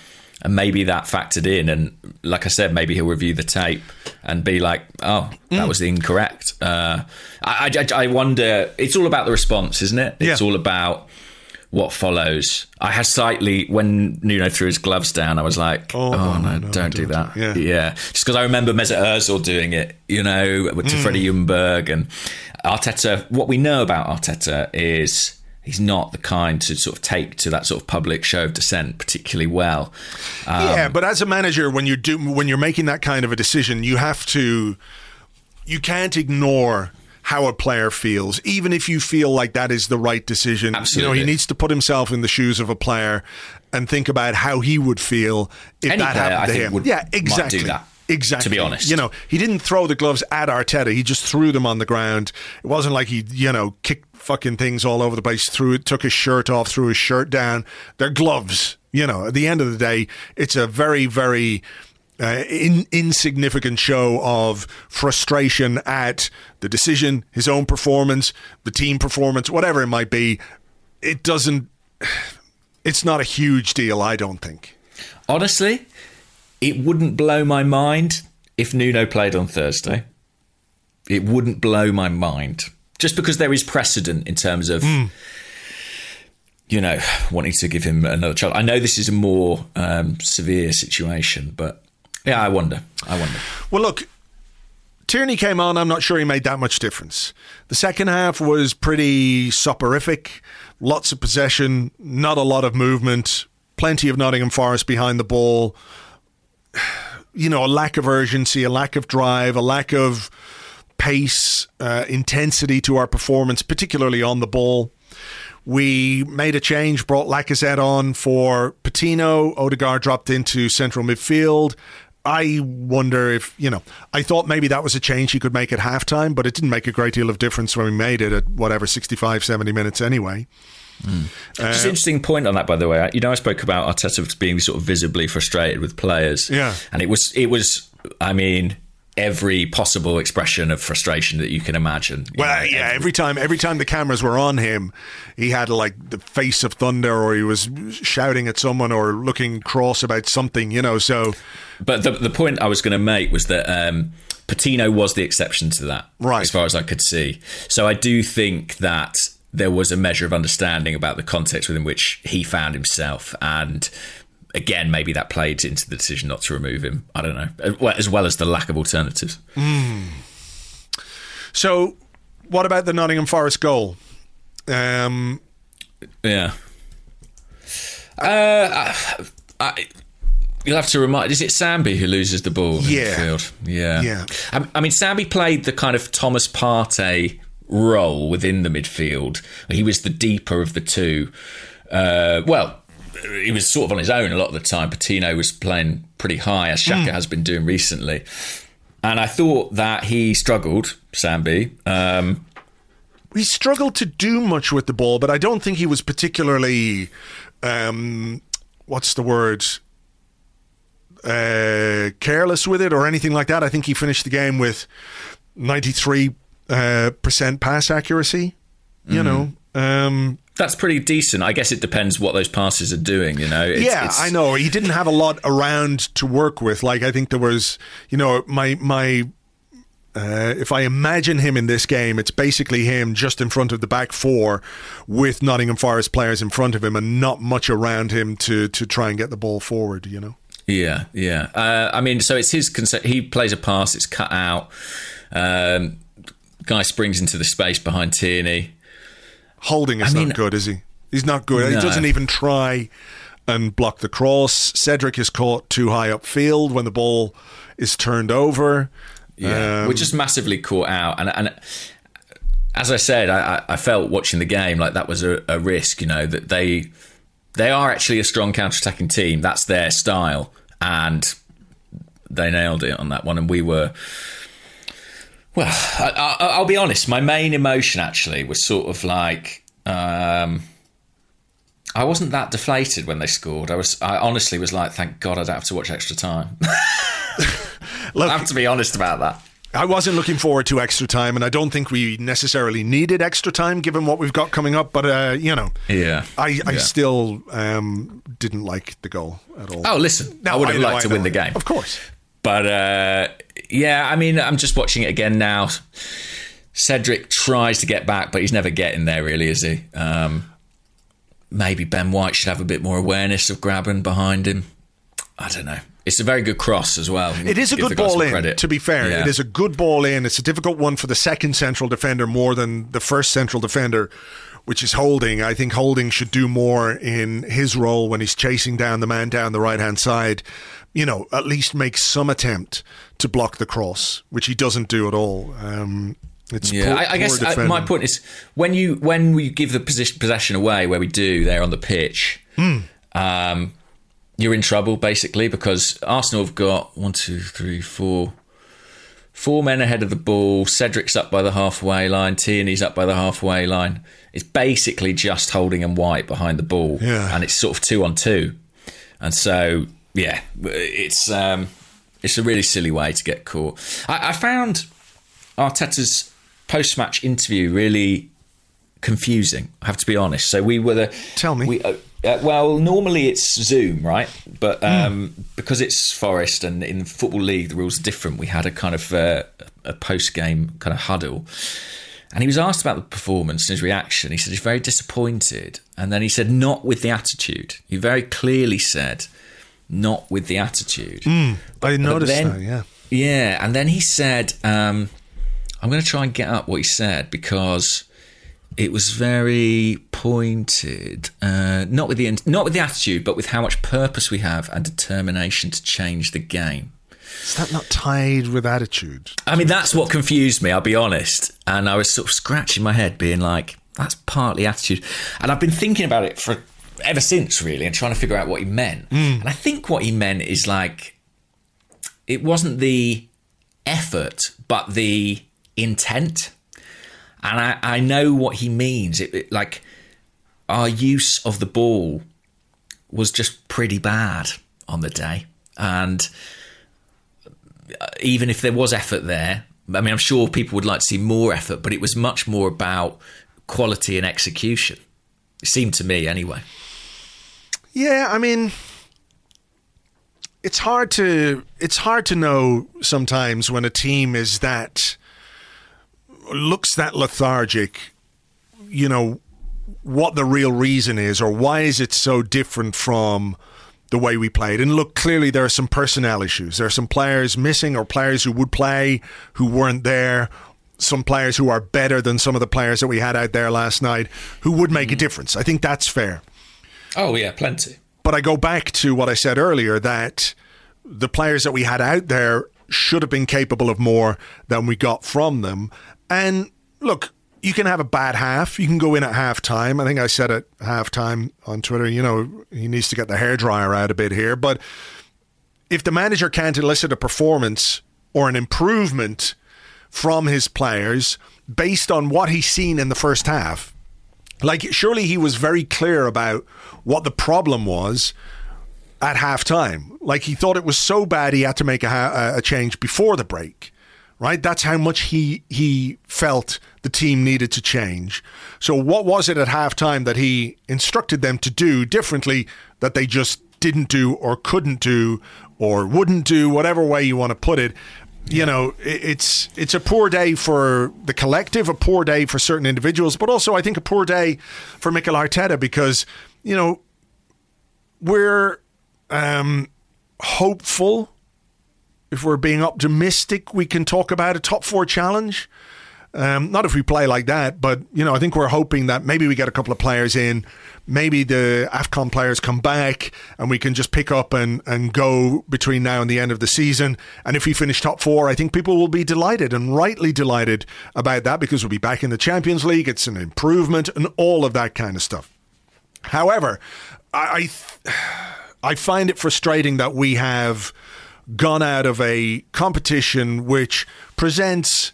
and maybe that factored in. And like I said, maybe he'll review the tape and be like, "Oh, that mm. was incorrect." Uh, I, I, I, wonder. It's all about the response, isn't it? It's yeah. all about what follows. I had slightly when Nuno threw his gloves down. I was like, "Oh, oh no, no, don't, don't, do that." Yeah, yeah. just because I remember Mesut Ozil doing it, you know, to mm. Freddie Ljungberg and Arteta. What we know about Arteta is he's not the kind to sort of take to that sort of public show of dissent particularly well. Um, yeah, but as a manager, when you're do when you're making that kind of a decision, you have to. You can't ignore how a player feels, even if you feel like that is the right decision. Absolutely. You know, he needs to put himself in the shoes of a player and think about how he would feel if Any that happened to him. Would, yeah, exactly. Exactly. To be honest, you know, he didn't throw the gloves at Arteta. He just threw them on the ground. It wasn't like he, you know, kicked fucking things all over the place. Threw it, took his shirt off, threw his shirt down. They're gloves. You know, at the end of the day, it's a very, very uh, in, insignificant show of frustration at the decision, his own performance, the team performance, whatever it might be. It doesn't. It's not a huge deal, I don't think. Honestly, it wouldn't blow my mind if Nuno played on Thursday. It wouldn't blow my mind just because there is precedent in terms of. Mm you know, wanting to give him another chance. I know this is a more um, severe situation, but yeah, I wonder. I wonder. Well, look, Tierney came on. I'm not sure he made that much difference. The second half was pretty soporific. Lots of possession, not a lot of movement, plenty of Nottingham Forest behind the ball. <sighs> You know, a lack of urgency, a lack of drive, a lack of pace, uh, intensity to our performance, particularly on the ball. We made a change, brought Lacazette on for Patino. Odegaard dropped into central midfield. I wonder if, you know, I thought maybe that was a change he could make at halftime, but it didn't make a great deal of difference when we made it at whatever, 65, 70 minutes anyway. Mm. Uh, Just an interesting point on that, by the way. You know, I spoke about Arteta being sort of visibly frustrated with players. Yeah. And it was, it was, I mean, every possible expression of frustration that you can imagine. Well, know, yeah, every, every, time every time the cameras were on him, he had like the face of thunder or he was shouting at someone or looking cross about something, you know, so But the the point I was going to make was that um, Patino was the exception to that, right. as far as I could see. So I do think that there was a measure of understanding about the context within which he found himself and again, maybe that played into the decision not to remove him. I don't know, as well as the lack of alternatives. Mm. So, what about the Nottingham Forest goal? Um, yeah. Uh, I, you'll have to remind. Is it Sambi who loses the ball? Yeah. In the field? Yeah. Yeah. I, I mean, Sambi played the kind of Thomas Partey role within the midfield. He was the deeper of the two. Uh, well, he was sort of on his own a lot of the time. Patino was playing pretty high, as Xhaka mm. has been doing recently. And I thought that he struggled, Sambi. Um, he struggled to do much with the ball, but I don't think he was particularly. Um, what's the word? Uh, careless with it or anything like that. I think he finished the game with 93% uh, pass accuracy. You mm. know, um, that's pretty decent. I guess it depends what those passes are doing. You know. It's, yeah, it's... I know. He didn't have a lot around to work with. Like I think there was, you know, my my. Uh, if I imagine him in this game, it's basically him just in front of the back four, with Nottingham Forest players in front of him, and not much around him to to try and get the ball forward. You know. Yeah, yeah. Uh, I mean, so it's his concept. He plays a pass. It's cut out. Um, guy springs into the space behind Tierney. Holding is I mean, not good, is he? He's not good. He doesn't even try and block the cross. Cedric is caught too high upfield when the ball is turned over. Yeah, Um, we're just massively caught out, and and as I said, I, I I felt watching the game like that was a, a risk. You know that they they are actually a strong counter-attacking team. That's their style, and they nailed it on that one. And we were. Well, I, I, I'll be honest. My main emotion actually was sort of like um, I wasn't that deflated when they scored. I was. I honestly was like, thank God I don't have to watch extra time. <laughs> Look, I have to be honest about that. I wasn't looking forward to extra time, and I don't think we necessarily needed extra time given what we've got coming up. But uh, you know, Yeah. I, I Yeah. still um, didn't like the goal at all. Oh, listen, No, I would have liked to win the game. of course. But uh, yeah, I mean, I'm just watching it again now. Cedric tries to get back, but he's never getting there, really, is he? Um, maybe Ben White should have a bit more awareness of grabbing behind him. I don't know. It's a very good cross as well. It is a good ball in. credit. To be fair, Yeah. it is a good ball in. It's a difficult one for the second central defender more than the first central defender, which is Holding. I think Holding should do more in his role when he's chasing down the man down the right hand side. You know, at least make some attempt to block the cross, which he doesn't do at all. Um, it's Yeah, poor, I, I guess uh, my point is when you when we give the position, possession away, where we do there on the pitch, Hmm. um, you're in trouble basically because Arsenal have got one, two, three, four, four men ahead of the ball. Cedric's up by the halfway line. Tierney's up by the halfway line. It's basically just holding and White behind the ball, Yeah. and it's sort of two on two, and so yeah, it's um, it's a really silly way to get caught. I, I found Arteta's post match interview really confusing. I have to be honest. So we were the Tell me. We, uh, uh, well, normally it's Zoom, right? But um, because it's Forest and in the Football League the rules are different, we had a kind of uh, a post game kind of huddle. And he was asked about the performance and his reaction. He said he's very disappointed. And then he said, not with the attitude. He very clearly said, not with the attitude. I noticed then- that. Yeah. Yeah, and then he said, um, "I'm going to try and get up what he said because it was very pointed, uh, not with the not with the attitude, but with how much purpose we have and determination to change the game." Is that not tied with attitude? I mean, that's what confused me. I'll be honest, and I was sort of scratching my head, being like, "That's partly attitude," and I've been thinking about it for ever since, really, and trying to figure out what he meant. Hmm. And I think what he meant is like, it wasn't the effort, but the intent. And I, I know what he means. It, it- like our use of the ball was just pretty bad on the day, and uh, even if there was effort there, I mean, I'm sure people would like to see more effort, but it was much more about quality and execution. Seemed to me, anyway. Yeah, I mean, it's hard to it's hard to know sometimes when a team is that looks that lethargic. You know what the real reason is, or why is it so different from the way we played? And look, clearly there are some personnel issues. There are some players missing, or players who would play who weren't there. Some players who are better than some of the players that we had out there last night, who would make a mm-hmm. difference. I think that's fair. Oh, yeah, plenty. But I go back to what I said earlier that the players that we had out there should have been capable of more than we got from them. And look, you can have a bad half. You can go in at half time. I think I said at half time on Twitter, you know, he needs to get the hairdryer out a bit here. But if the manager can't elicit a performance or an improvement from his players based on what he's seen in the first half, like surely he was very clear about what the problem was at halftime. Like he thought it was so bad he had to make a, a change before the break. Right? That's how much he he felt the team needed to change. So what was it at halftime that he instructed them to do differently that they just didn't do or couldn't do or wouldn't do whatever way you want to put it? You know, it's it's a poor day for the collective, a poor day for certain individuals, but also I think a poor day for Mikel Arteta because you know we're um, hopeful. If we're being optimistic, we can talk about a top four challenge. Um, not if we play like that, but you know, I think we're hoping that maybe we get a couple of players in, maybe the Afcon players come back, and we can just pick up and and go between now and the end of the season. And if we finish top four, I think people will be delighted and rightly delighted about that because we'll be back in the Champions League. It's an improvement and all of that kind of stuff. However, I I, I find it frustrating that we have gone out of a competition which presents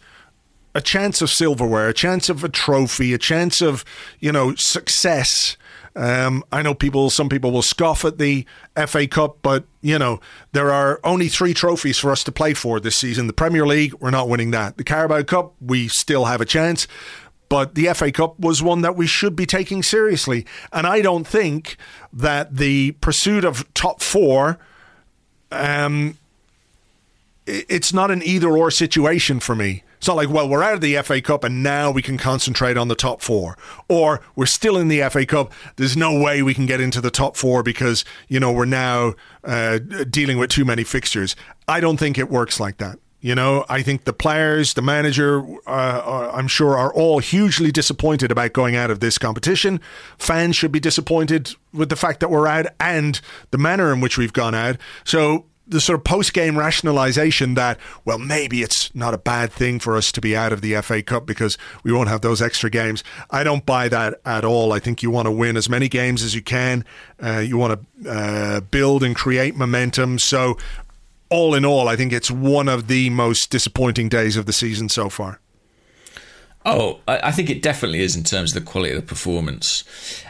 a chance of silverware, a chance of a trophy, a chance of you know success. Um, I know people. Some people will scoff at the FA Cup, but you know there are only three trophies for us to play for this season. The Premier League, we're not winning that. The Carabao Cup, we still have a chance, but the FA Cup was one that we should be taking seriously. And I don't think that the pursuit of top four um, it's not an either or situation for me. It's not like, well, we're out of the FA Cup and now we can concentrate on the top four. Or we're still in the FA Cup. There's no way we can get into the top four because, you know, we're now uh, dealing with too many fixtures. I don't think it works like that. You know, I think the players, the manager, uh, uh I'm sure, are all hugely disappointed about going out of this competition. Fans should be disappointed with the fact that we're out and the manner in which we've gone out. So the sort of post game rationalization that, well, maybe it's not a bad thing for us to be out of the FA Cup because we won't have those extra games. I don't buy that at all. I think you want to win as many games as you can. Uh, you want to uh, build and create momentum. So, all in all, I think it's one of the most disappointing days of the season so far. Oh, I think it definitely is in terms of the quality of the performance.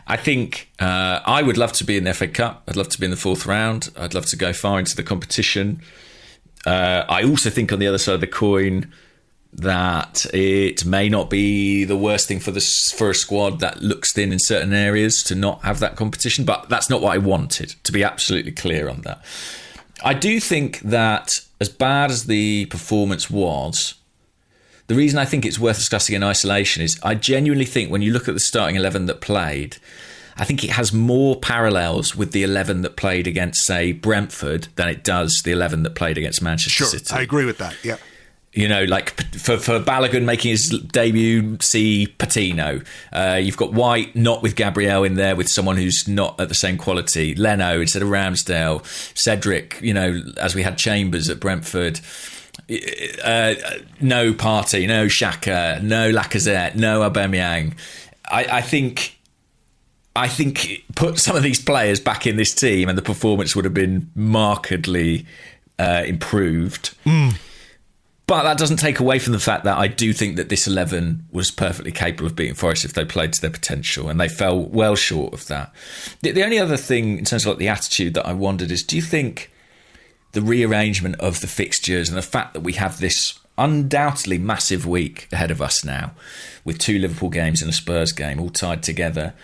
I think uh, I would love to be in the FA Cup. I'd love to be in the fourth round. I'd love to go far into the competition. Uh, I also think on the other side of the coin that it may not be the worst thing for the for a squad that looks thin in certain areas to not have that competition. But that's not what I wanted. To be absolutely clear on that, I do think that as bad as the performance was the reason I think it's worth discussing in isolation is I genuinely think when you look at the starting 11 that played, I think it has more parallels with the 11 that played against, say, Brentford than it does the 11 that played against Manchester sure, City. I agree with that, yeah. You know, like for, for Balogun making his debut, see Patino. Uh, you've got White not with Gabriel in there, with someone who's not at the same quality. Leno instead of Ramsdale. Cedric, you know, as we had Chambers at Brentford uh, no Partey, no Xhaka, no Lacazette, no Aubameyang. I, I think I think put some of these players back in this team, and the performance would have been markedly uh, improved. Mm. But that doesn't take away from the fact that I do think that this 11 was perfectly capable of beating Forest if they played to their potential, and they fell well short of that. The, the only other thing, in terms of like the attitude, that I wondered is do you think the rearrangement of the fixtures and the fact that we have this undoubtedly massive week ahead of us now with two Liverpool games and a Spurs game all tied together.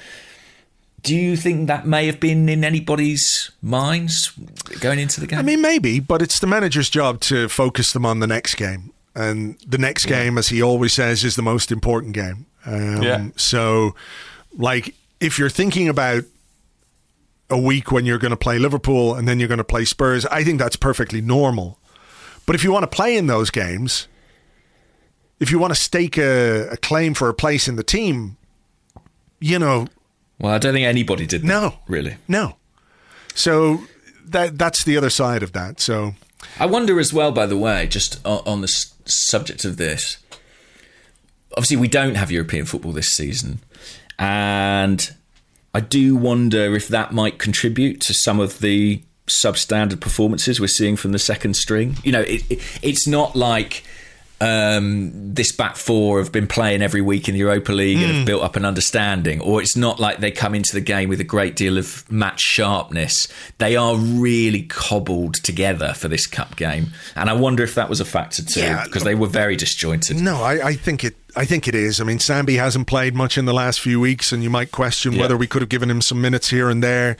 Do you think that may have been in anybody's minds going into the game? I mean, maybe, but it's the manager's job to focus them on the next game. And the next game, as he always says, is the most important game. Um, yeah. So, like, if you're thinking about a week when you're going to play Liverpool and then you're going to play Spurs. I think that's perfectly normal. But if you want to play in those games, if you want to stake a, a claim for a place in the team, you know. Well, I don't think anybody did. That, no, really, no. So that that's the other side of that. So I wonder as well. By the way, just on the subject of this, obviously we don't have European football this season, and I do wonder if that might contribute to some of the substandard performances we're seeing from the second string. You know, it, it, it's not like um, this back four have been playing every week in the Europa League mm. and have hmm. built up an understanding, or it's not like they come into the game with a great deal of match sharpness. They are really cobbled together for this cup game, and I wonder if that was a factor too, because yeah. they were very disjointed. No, I, I think it I think it is. I mean, Sambi hasn't played much in the last few weeks, and you might question yeah. whether we could have given him some minutes here and there.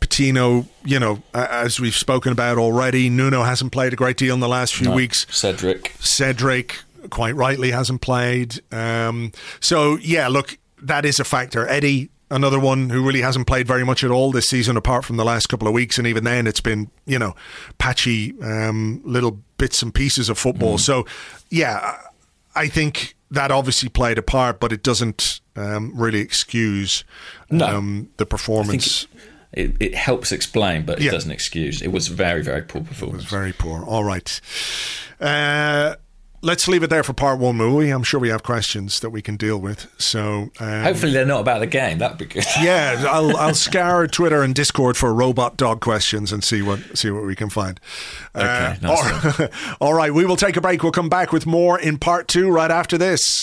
Patino, you know, as we've spoken about already, Nuno hasn't played a great deal in the last few no. weeks. Cedric. Cedric, quite rightly, hasn't played. Um, so, yeah, look, that is a factor. Eddie, another one who really hasn't played very much at all this season, apart from the last couple of weeks, and even then, it's been you know patchy um, little bits and pieces of football. Mm. So, yeah, I think that obviously played a part, but it doesn't um, really excuse No. um, the performance. It, it helps explain, but it Yeah. doesn't excuse. It was very, very poor It was performance. very poor. All right. Uh, let's leave it there for part one, will we? I'm sure we have questions that we can deal with. So um, Hopefully, they're not about the game. That'd be good. yeah, <laughs> I'll I'll scour Twitter and Discord for robot dog questions and see what see what we can find. Okay, Uh, nice all, <laughs> all right, we will take a break. We'll come back with more in part two right after this.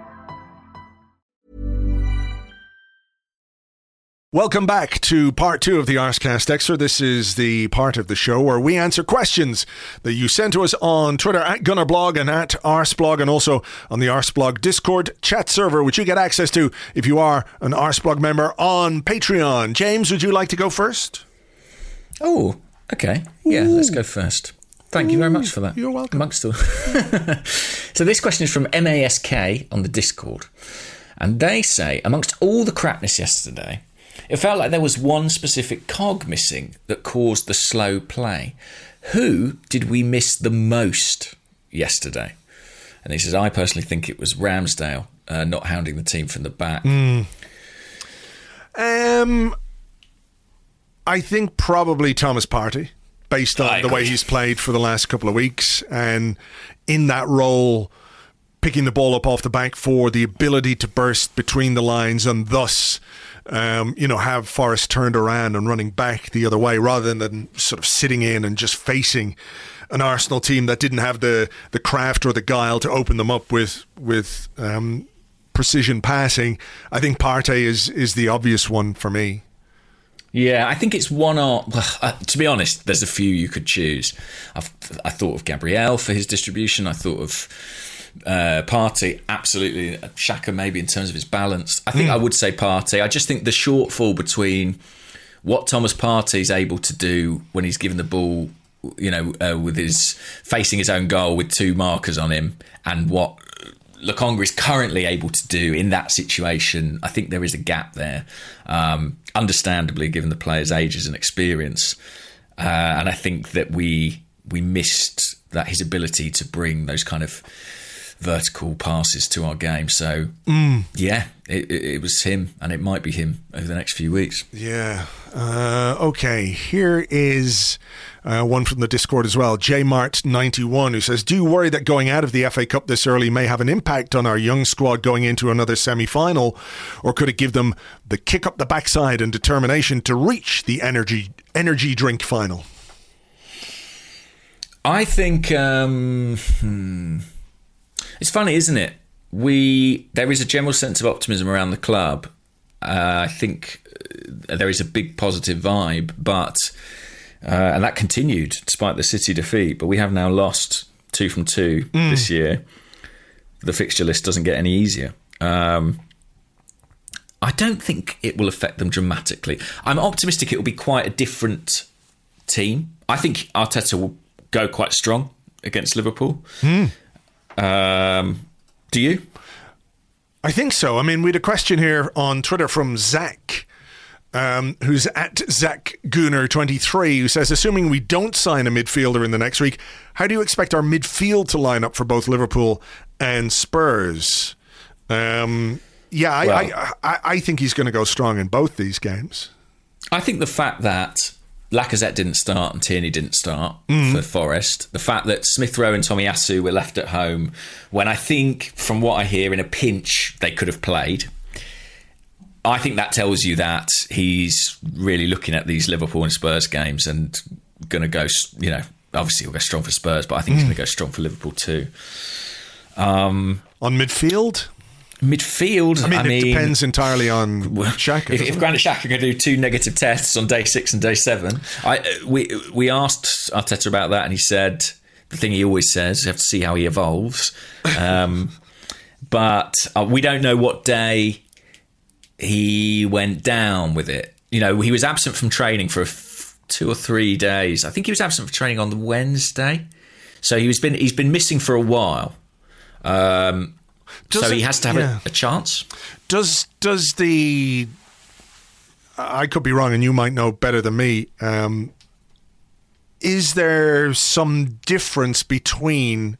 Welcome back to part two of the Arsecast Extra. This is the part of the show where we answer questions that you send to us on Twitter at Gunnerblog and at Arseblog and also on the Arseblog Discord chat server, which you get access to if you are an Arseblog member on Patreon. James, would you like to go first? Oh, okay. Yeah, let's go first. Thank you very much for that. You're welcome. Amongst all. <laughs> so this question is from MASK on the Discord, and they say amongst all the crapness yesterday, it felt like there was one specific cog missing that caused the slow play. Who did we miss the most yesterday? And he says, I personally think it was Ramsdale uh, not hounding the team from the back. Um, I think probably Thomas Partey, based on I the way he's played for the last couple of weeks, and in that role, picking the ball up off the back for the ability to burst between the lines and thus. Um, you know, have Forest turned around and running back the other way rather than sort of sitting in and just facing an Arsenal team that didn't have the, the craft or the guile to open them up with with um, precision passing. I think Partey is is the obvious one for me. Yeah, I think it's one or uh, to be honest, there's a few you could choose. I've, I thought of Gabriel for his distribution. I thought of uh, Partey, absolutely. Xhaka maybe in terms of his balance. I think I would say Partey. I just think the shortfall between what Thomas Partey is able to do when he's given the ball, you know, uh, with his facing his own goal with two markers on him, and what Lokonga is currently able to do in that situation, I think there is a gap there. Um, understandably, given the player's ages and experience, uh, and I think that we we missed that his ability to bring those kind of vertical passes to our game. So yeah, it, it, it was him, and it might be him over the next few weeks. Yeah. Uh, okay. Here is uh, one from the Discord as well. JMart91, who says, Do you worry that going out of the FA Cup this early may have an impact on our young squad going into another semi final? Or could it give them the kick up the backside and determination to reach the energy energy drink final? I think um, hmm. It's funny, isn't it? We there is a general sense of optimism around the club. Uh, I think uh, there is a big positive vibe, but uh, and that continued despite the City defeat. But we have now lost two from two this year. The fixture list doesn't get any easier. Um, I don't think it will affect them dramatically. I'm optimistic it will be quite a different team. I think Arteta will go quite strong against Liverpool. Um, do you? I think so. I mean, we had a question here on Twitter from Zach. um, who's at Zach Gooner 23, who says, assuming we don't sign a midfielder in the next week, how do you expect our midfield to line up for both Liverpool and Spurs? Um, yeah, I, Well- I, I, I think he's going to go strong in both these games. I think the fact that Lacazette didn't start and Tierney didn't start mm. for Forest, the fact that Smith Rowe and Tomiyasu were left at home, when I think, from what I hear, in a pinch they could have played. I think that tells you that he's really looking at these Liverpool and Spurs games and going to go, you know, obviously he'll go strong for Spurs, but I think he's mm. going to go strong for Liverpool too. Um, On midfield, Midfield, I mean, I it mean depends entirely on Xhaka. If, if? Granit going to do two negative tests on day six and day seven, I uh, we we asked Arteta about that, and he said the thing he always says: you have to see how he evolves. Um, <laughs> but uh, we don't know what day he went down with it. You know, he was absent from training for a f- two or three days. I think he was absent from training on the Wednesday, so he was been he's been missing for a while. Um, Does so it- he has to have yeah. a, a chance. does does the I could be wrong, and you might know better than me. Um, is there some difference between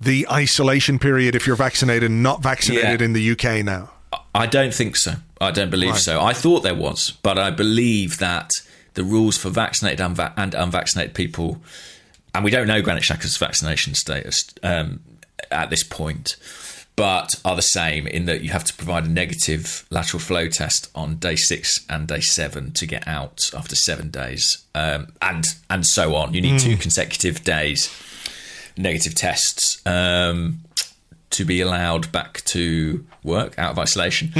the isolation period if you're vaccinated and not vaccinated Yeah. in the UK now? I don't think so. I don't believe so. I thought there was, but I believe that the rules for vaccinated and, unva- and unvaccinated people, and we don't know Granit Xhaka's vaccination status um, at this point, but are the same in that you have to provide a negative lateral flow test on day six and day seven to get out after seven days, um, and and so on. You need two consecutive days negative tests. Um, to be allowed back to work out of isolation.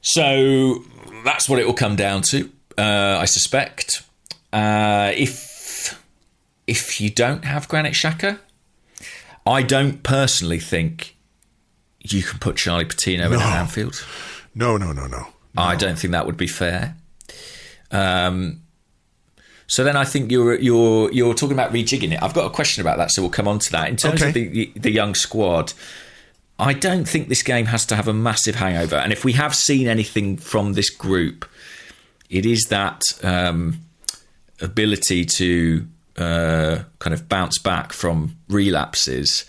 So that's what it will come down to, uh, I suspect. Uh, if if you don't have Granit Xhaka, I don't personally think you can put Charlie Patino in No. at Anfield. No, no, no, no. no. I don't think that would be fair. Um, so then I think you're you're you're talking about rejigging it. I've got a question about that, so we'll come on to that. In terms of Okay. the the young squad, I don't think this game has to have a massive hangover. And if we have seen anything from this group, it is that um, ability to uh, kind of bounce back from relapses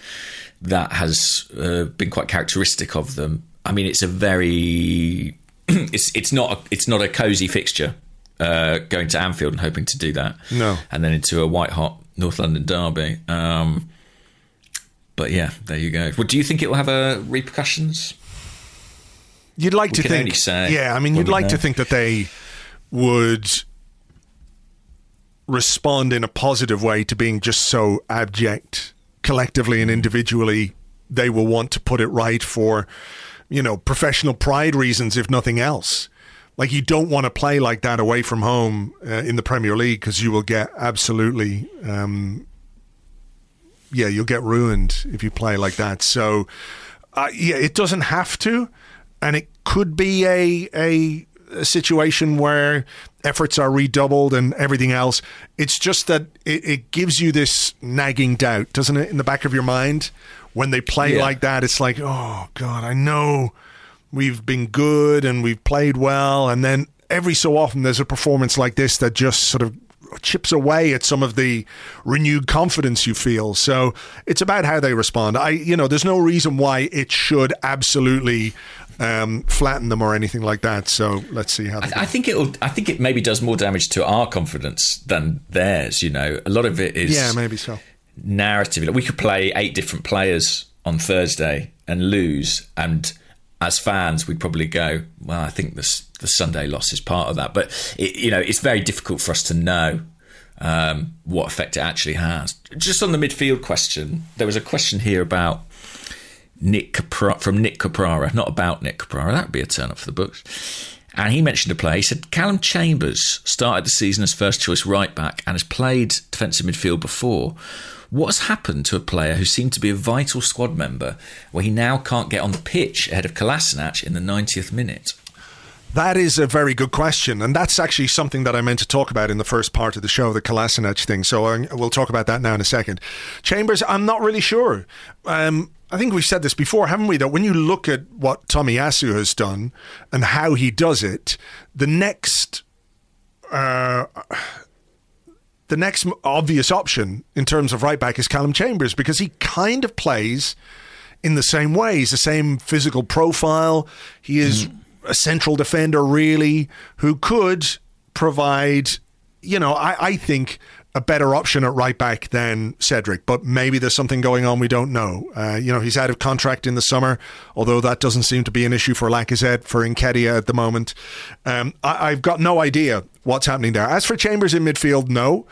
that has uh, been quite characteristic of them. I mean, it's a very <clears throat> it's it's not a, it's not a cozy fixture uh, going to Anfield and hoping to do that. No. and then into a white hot North London derby. Um, but yeah, there you go. Well, do you think it will have uh, repercussions? You'd like We to think, yeah. I mean, you'd like to think that they would respond in a positive way to being just so abject, collectively and individually. They will want to put it right for, you know, professional pride reasons, if nothing else. Like you don't want to play like that away from home uh, in the Premier League because you will get absolutely um, yeah, you'll get ruined if you play like that. So, uh, yeah, it doesn't have to, and it could be a, a a situation where efforts are redoubled and everything else. It's just that it, it gives you this nagging doubt, doesn't it, in the back of your mind when they play Yeah. like that? It's like, oh God, I know we've been good and we've played well, and then every so often there's a performance like this that just sort of chips away at some of the renewed confidence you feel. So it's about how they respond. I, you know, there's no reason why it should absolutely um, flatten them or anything like that. So let's see how. They I think it'll. I think it maybe does more damage to our confidence than theirs. You know, a lot of it is yeah, maybe so. narrative. Like, we could play eight different players on Thursday and lose, and as fans, we'd probably go, "Well, I think this the Sunday loss is part of that." But it, you know, it's very difficult for us to know um, what effect it actually has. Just on the midfield question, there was a question here about Nick Capra- from Nick Caprara, not about Nick Caprara. That would be a turn up for the books. And he mentioned a play. He said Callum Chambers started the season as first choice right back and has played defensive midfield before. What has happened to a player who seemed to be a vital squad member where he now can't get on the pitch ahead of Kolasinac in the 90th minute? That is a very good question, and that's actually something that I meant to talk about in the first part of the show, the Kolasinac thing. So I, we'll talk about that now in a second. Chambers, I'm not really sure. Um, I think we've said this before, haven't we? That when you look at what Tomiyasu has done and how he does it, the next, uh, the next obvious option in terms of right back is Callum Chambers because he kind of plays in the same way. He's the same physical profile. He is a central defender, really, who could provide, you know, I, I think a better option at right back than Cedric, but maybe there's something going on we don't know. Uh, you know, he's out of contract in the summer, although that doesn't seem to be an issue for Lacazette, for Nketiah at the moment. Um, I, I've got no idea what's happening there. As for Chambers in midfield, no,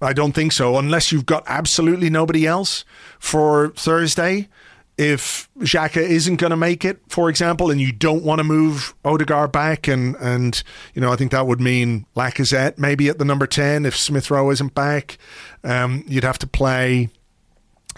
I don't think so, unless you've got absolutely nobody else for Thursday if Xhaka isn't going to make it, for example, and you don't want to move Odegaard back, and and you know I think that would mean Lacazette maybe at the number ten if Smith Rowe isn't back, um, you'd have to play.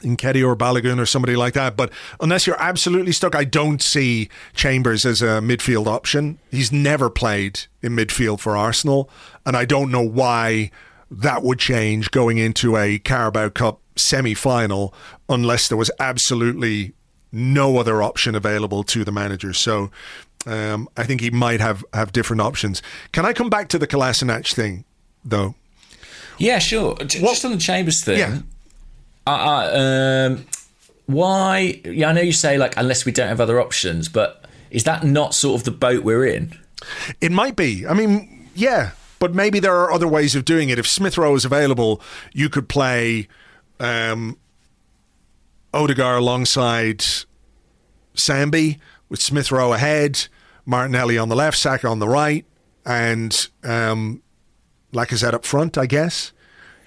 Nketiah or Balogun or somebody like that. But unless you're absolutely stuck, I don't see Chambers as a midfield option. He's never played in midfield for Arsenal, and I don't know why that would change going into a Carabao Cup semi final unless there was absolutely no other option available to the manager. So um, I think he might have, have different options. Can I come back to the Kolasinac thing, though? Yeah, sure. J- What- Just on the Chambers thing. Yeah. Um, why? Yeah, I know you say like unless we don't have other options, but is that not sort of the boat we're in? It might be. I mean, yeah, but maybe there are other ways of doing it. If Smith Rowe is available, you could play um, Odegaard alongside Sambi with Smith Rowe ahead, Martinelli on the left, Saka on the right, and um, Lacazette up front, I guess.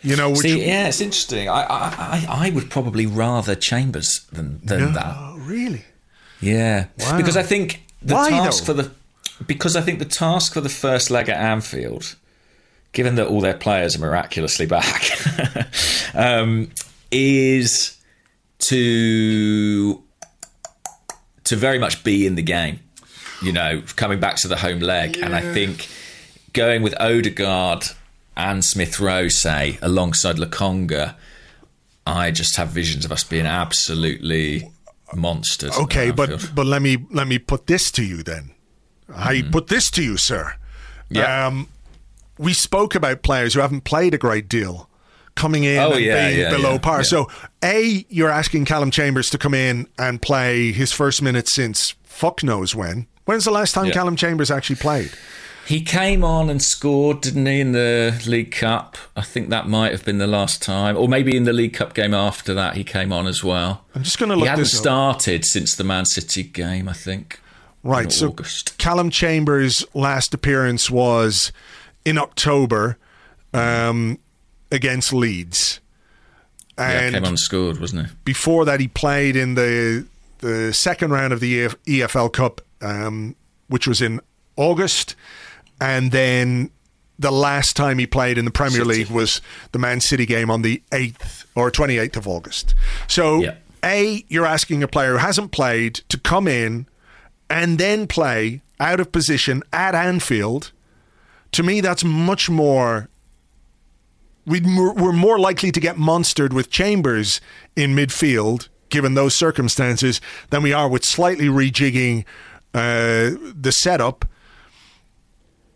You know, which See, yeah, it's interesting. I, I, I, would probably rather Chambers than than that. Oh, really? Yeah, Wow. because I think the Why, task though? for the because I think the task for the first leg at Anfield, given that all their players are miraculously back, <laughs> um, is to to very much be in the game. You know, coming back to the home leg, and I think going with Odegaard and Smith Rowe, say alongside Lokonga, I just have visions of us being absolutely monsters. Okay, but but let me let me put this to you then. I put this to you, sir. Yeah. Um, we spoke about players who haven't played a great deal coming in Oh, and yeah, being yeah, below yeah, par. So, A, you're asking Callum Chambers to come in and play his first minute since fuck knows when. When's the last time. Callum Chambers actually played? He came on and scored, didn't he, in the League Cup? I think that might have been the last time, or maybe in the League Cup game after that, he came on as well. I'm just going to look. He hadn't started since the Man City game, I think. Right. So August. Callum Chambers' last appearance was in October um, against Leeds. Yeah, And came on and scored, wasn't he? before that, he played in the the second round of the EFL Cup, um, which was in August, and then the last time he played in the Premier City. League was the Man City game on the eighth or twenty eighth of August. So, Yeah. a you're asking a player who hasn't played to come in and then play out of position at Anfield. To me, that's much more We'd, we're more likely to get monstered with Chambers in midfield, given those circumstances, than we are with slightly rejigging uh, the setup.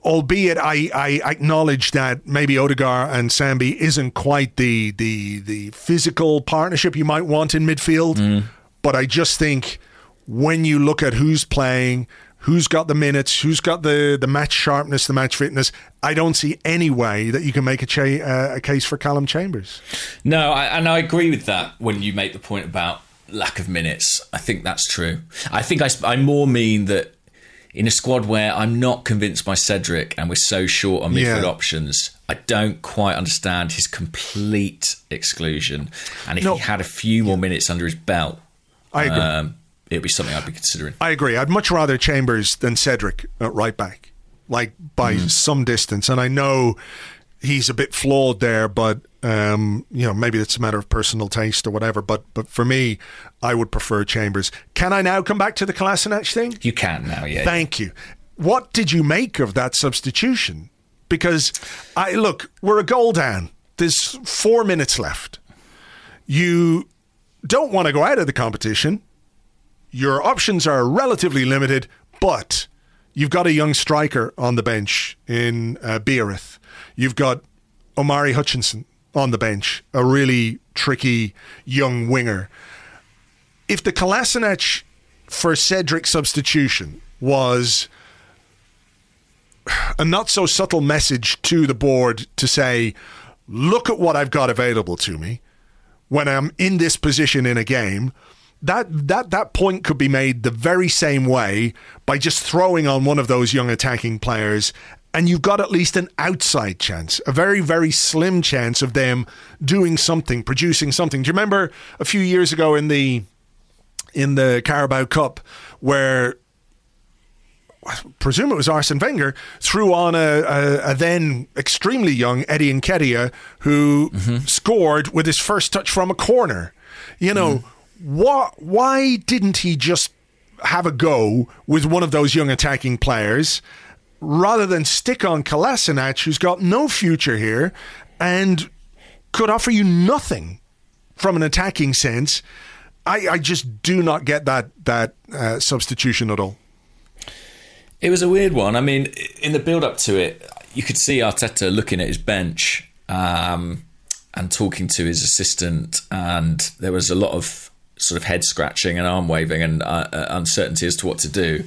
Albeit, I, I acknowledge that maybe Odegaard and Sambi isn't quite the the the physical partnership you might want in midfield. But I just think when you look at who's playing, who's got the minutes, who's got the, the match sharpness, the match fitness, I don't see any way that you can make a, cha- uh, a case for Callum Chambers. No, I, and I agree with that when you make the point about lack of minutes. I think that's true. I think I, I more mean that in a squad where I'm not convinced by Cedric and we're so short on midfield Yeah. options, I don't quite understand his complete exclusion. And if No. he had a few more minutes under his belt, I agree. um, it'd be something I'd be considering. I agree. I'd much rather Chambers than Cedric at right back, like by some distance. And I know he's a bit flawed there, but um, you know maybe it's a matter of personal taste or whatever. But but for me, I would prefer Chambers. Can I now come back to the Kolasinac thing? You can now, yeah. Thank you. What did you make of that substitution? Because I look, we're a goal down. There's four minutes left. You don't want to go out of the competition. Your options are relatively limited, but you've got a young striker on the bench in uh, Biereth. You've got Omari Hutchinson on the bench, a really tricky young winger. If the Kolasinac for Cedric substitution was a not so subtle message to the board to say, look at what I've got available to me when I'm in this position in a game. That, that that point could be made the very same way by just throwing on one of those young attacking players and you've got at least an outside chance, a very, very slim chance of them doing something, producing something. Do you remember a few years ago in the in the Carabao Cup where I presume it was Arsene Wenger, threw on a, a, a then extremely young Eddie Nketiah who mm-hmm. scored with his first touch from a corner. You know, mm. What? Why didn't he just have a go with one of those young attacking players rather than stick on Kolasinac, who's got no future here and could offer you nothing from an attacking sense? I, I just do not get that that uh, substitution at all. It was a weird one. I mean, in the build up to it, you could see Arteta looking at his bench um, and talking to his assistant, and there was a lot of sort of head scratching and arm waving and uh, uh uncertainty as to what to do.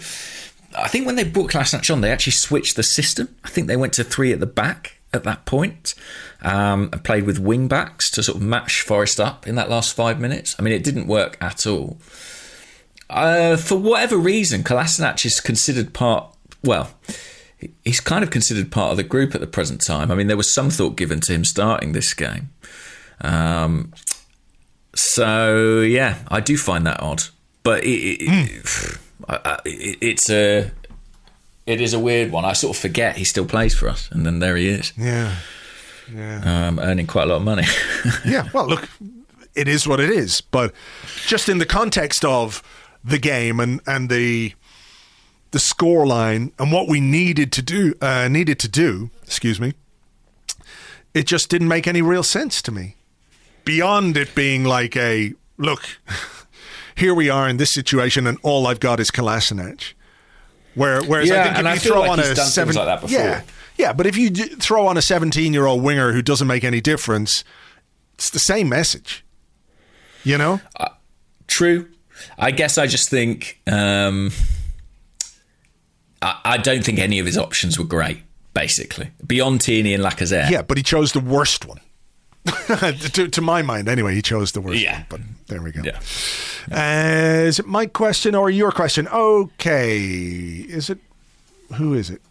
I think when they brought Kolasinac on, they actually switched the system. I think they went to three at the back at that point, um, and played with wing backs to sort of match Forest up in that last five minutes. I mean, it didn't work at all. Uh, for whatever reason, Kolasinac is considered part. Well, he's kind of considered part of the group at the present time. I mean, there was some thought given to him starting this game. Um, so yeah, I do find that odd, but it, it, mm. <sighs> it, it's a it is a weird one. I sort of forget he still plays for us, and then there he is. Yeah, yeah, um, earning quite a lot of money. <laughs> yeah. Well, look, it is what it is, but just in the context of the game and and the the score line and what we needed to do uh, needed to do. Excuse me. It just didn't make any real sense to me. Beyond it being like a look, <laughs> here we are in this situation, and all I've got is Kolasinac. Where, whereas yeah, I think if you throw like on a seven, like yeah, yeah, but if you throw on a seventeen-year-old winger who doesn't make any difference, it's the same message. You know, uh, true, I guess I just think um, I, I, don't think any of his options were great. Basically, beyond Tierney and Lacazette. Yeah, but he chose the worst one. <laughs> to, to, my mind, anyway, he chose the worst. Yeah, one, but there we go. Yeah. Uh, is it my question or your question? Okay, is it? Who is it?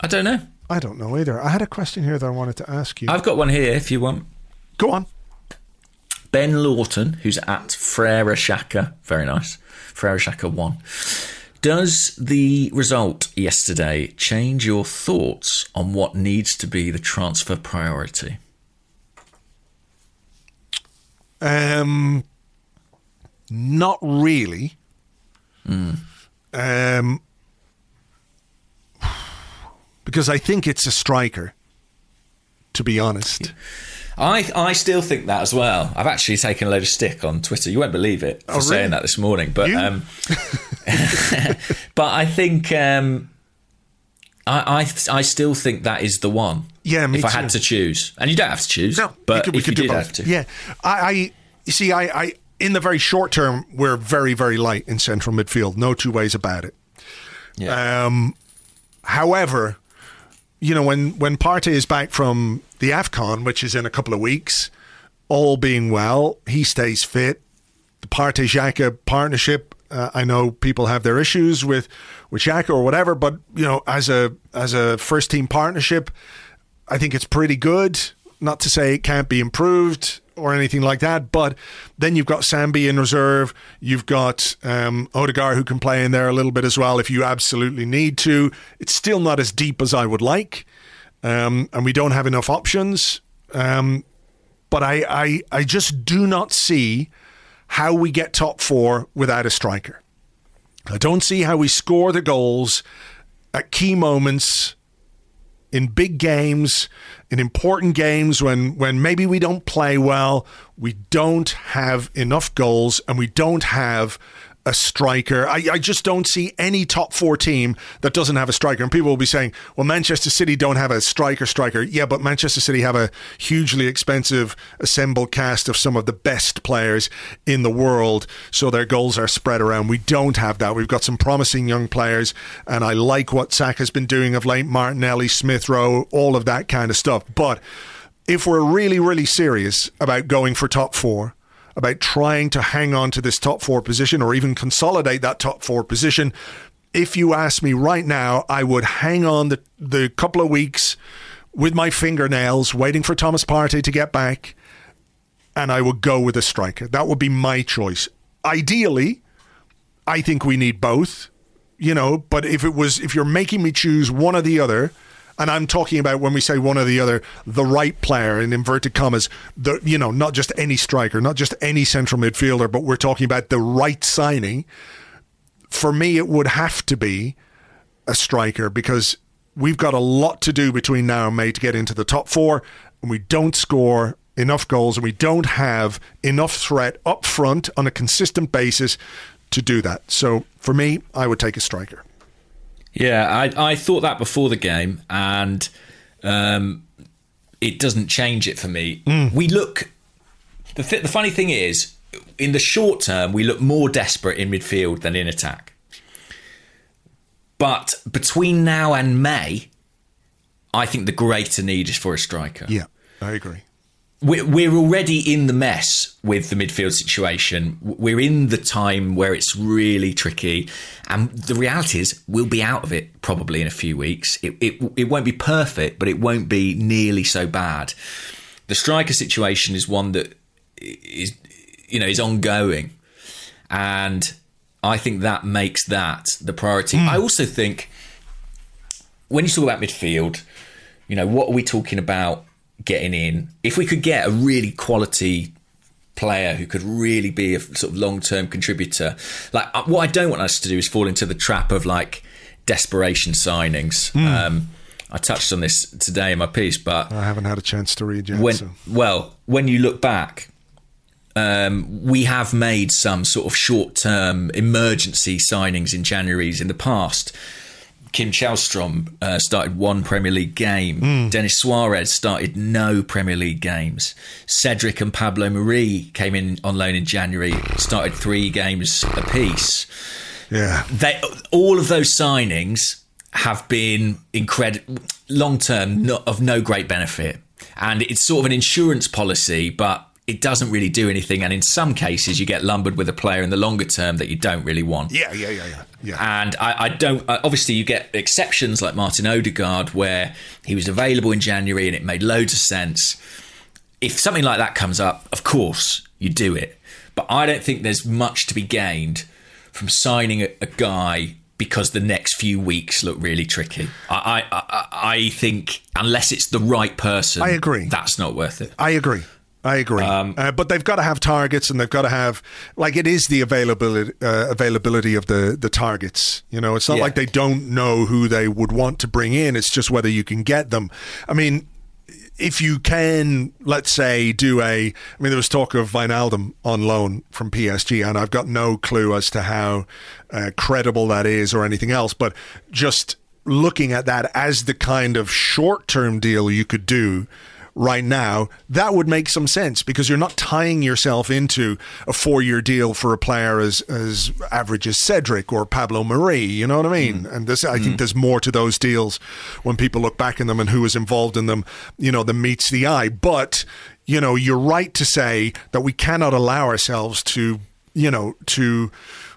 I don't know. I don't know either. I had a question here that I wanted to ask you. I've got one here if you want. Go on. Ben Lawton, who's at Frere Shaka, very nice, Frere Shaka 1. Does the result yesterday change your thoughts on what needs to be the transfer priority? Um, not really. Mm. Um, because I think it's a striker. To be honest. I I still think that as well. I've actually taken a load of stick on Twitter. You won't believe it for oh, really? saying that this morning, but um, <laughs> <laughs> but I think um, I, I I still think that is the one. Yeah, if I had to choose, and you don't have to choose. No, but could, if you did both. have to, yeah, I, I you see, I, I in the very short term, we're very very light in central midfield. No two ways about it. Yeah. Um, however, you know, when when Partey is back from the Afcon, which is in a couple of weeks, all being well, he stays fit. The Partey Xhaka partnership. Uh, I know people have their issues with with Xhaka or whatever, but you know, as a as a first team partnership, I think it's pretty good. Not to say it can't be improved or anything like that. But then you've got Sambi in reserve. You've got um, who can play in there a little bit as well if you absolutely need to. It's still not as deep as I would like, um, and we don't have enough options. Um, but I, I, I just do not see how we get top four without a striker. I don't see how we score the goals at key moments in big games, in important games when when maybe we don't play well, we don't have enough goals and we don't have a striker. I, I, just don't see any top four team that doesn't have a striker. And people will be saying, well, Manchester City don't have a striker striker. Yeah, but Manchester City have a hugely expensive assembled cast of some of the best players in the world. So their goals are spread around. We don't have that. We've got some promising young players. And I like what Saka's been doing of late, Martinelli, Smith Rowe, all of that kind of stuff. But if we're really, really serious about going for top four, about trying to hang on to this top four position or even consolidate that top four position. If you ask me right now, I would hang on the, the couple of weeks with my fingernails, waiting for Thomas Partey to get back, and I would go with a striker. That would be my choice. Ideally, I think we need both, you know, but if it was, if you're making me choose one or the other, and I'm talking about when we say one or the other, the right player in inverted commas, the you know, not just any striker, not just any central midfielder, but we're talking about the right signing. For me, it would have to be a striker because we've got a lot to do between now and May to get into the top four, and we don't score enough goals and we don't have enough threat up front on a consistent basis to do that. So for me, I would take a striker. Yeah, I, I thought that before the game, and um, it doesn't change it for me. Mm. We look. The, th- the funny thing is, in the short term, we look more desperate in midfield than in attack. But between now and May, I think the greater need is for a striker. Yeah, I agree we're already in the mess with the midfield situation. We're in the time where it's really tricky, and the reality is we'll be out of it probably in a few weeks. It it, it won't be perfect, but it won't be nearly so bad. The striker situation is one that is you know is ongoing, and I think that makes that the priority. Mm. I also think when you talk about midfield, you know what are we talking about? Getting in. If we could get a really quality player who could really be a sort of long term contributor, like uh, what I don't want us to do is fall into the trap of like desperation signings. Mm. Um, I touched on this today in my piece, but I haven't had a chance to read yet. When, so. Well, when you look back, um, we have made some sort of short term emergency signings in January's in the past. Kim Källström uh, started one Premier League game. Mm. Denis Suarez started no Premier League games. Cedric and Pablo Marí came in on loan in January, started three games apiece. Yeah, they all of those signings have been incredible long term, of no great benefit, and it's sort of an insurance policy, but it doesn't really do anything. And in some cases, you get lumbered with a player in the longer term that you don't really want. Yeah, yeah, yeah, yeah. yeah. And I, I don't. Uh, obviously, you get exceptions like Martin Odegaard, where he was available in January and it made loads of sense. If something like that comes up, of course you do it. But I don't think there's much to be gained from signing a, a guy because the next few weeks look really tricky. I, I, I think unless it's the right person, I agree. That's not worth it. I agree. I agree, um, uh, but they've got to have targets, and they've got to have like it is the availability uh, availability of the the targets. You know, it's not yeah. like they don't know who they would want to bring in. It's just whether you can get them. I mean, if you can, let's say, do a. I mean, there was talk of Wijnaldum on loan from PSG, and I've got no clue as to how uh, credible that is or anything else. But just looking at that as the kind of short term deal you could do right now, that would make some sense because you're not tying yourself into a four year deal for a player as, as average as Cedric or Pablo Marí. You know what I mean? Mm. And this, I mm. think there's more to those deals when people look back in them and who was involved in them, you know, that meets the eye. But, you know, you're right to say that we cannot allow ourselves to, you know, to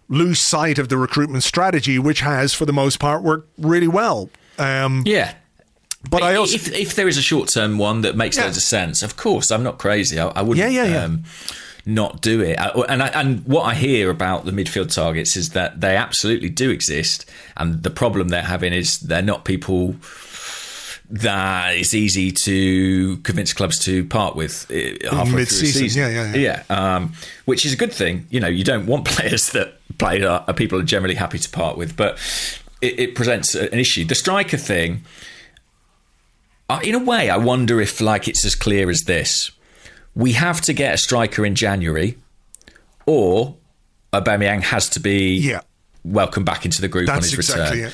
lose sight of the recruitment strategy, which has, for the most part, worked really well. Um, yeah. But I also, if, if there is a short term one that makes yeah. loads of sense, of course, I'm not crazy. I, I wouldn't. Yeah, yeah, yeah. Um, not do it. And I, and what I hear about the midfield targets is that they absolutely do exist, and the problem they're having is they're not people that it's easy to convince clubs to part with uh, halfway Mid-season. through the season. Yeah, yeah, yeah. yeah um, which is a good thing. You know, you don't want <laughs> players that play are people are generally happy to part with, but it, it presents an issue. The striker thing uh, in a way, I wonder if like it's as clear as this: we have to get a striker in January, or Aubameyang has to be Yeah. welcomed back into the group on his exactly return.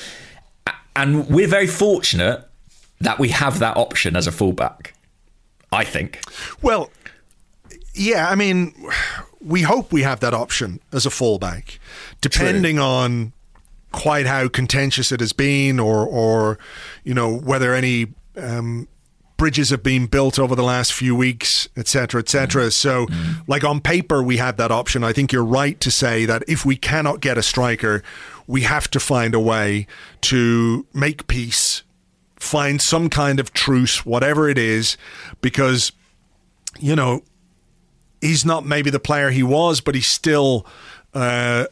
it. And we're very fortunate that we have that option as a fullback. I think. Well, yeah, I mean, we hope we have that option as a fullback, depending on quite how contentious it has been, or or you know whether any um, bridges have been built over the last few weeks, etc., etc. So, like on paper, we have that option. I think you're right to say that if we cannot get a striker, we have to find a way to make peace find some kind of truce, whatever it is, because, you know, he's not maybe the player he was, but he's still uh,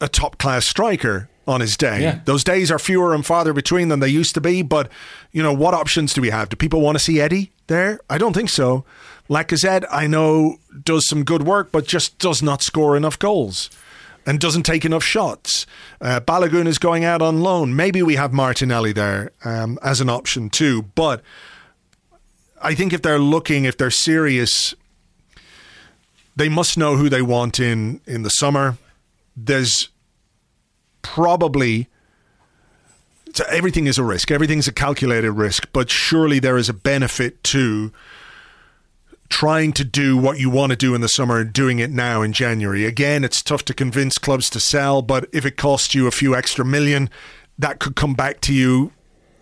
a top class striker on his day. Yeah. Those days are fewer and farther between than they used to be, but, you know, what options do we have? Do people want to see Eddie there? I don't think so. Lacazette, I know, does some good work, but just does not score enough goals and doesn't take enough shots. Uh, Balogun is going out on loan. Maybe we have Martinelli there um, as an option too. But I think if they're looking, if they're serious, they must know who they want in in the summer. There's probably so everything is a risk. Everything's a calculated risk, but surely there is a benefit to trying to do what you want to do in the summer and doing it now in January. Again, it's tough to convince clubs to sell, but if it costs you a few extra million, that could come back to you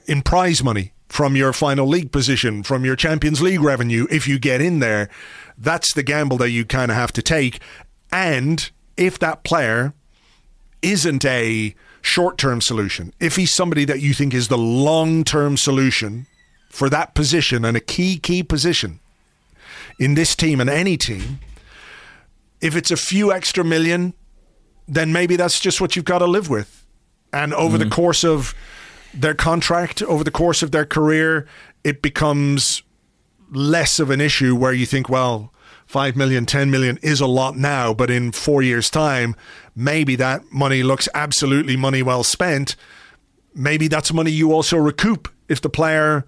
in prize money from your final league position, from your Champions League revenue if you get in there. That's the gamble that you kind of have to take. And if that player isn't a short term solution, if he's somebody that you think is the long term solution for that position and a key, key position in this team and any team, if it's a few extra million, then maybe that's just what you've got to live with. And over the mm. course of their contract, over the course of their career, it becomes less of an issue where you think, well, 5 million, 10 million is a lot now, but in four years' time, maybe that money looks absolutely money well spent. Maybe that's money you also recoup if the player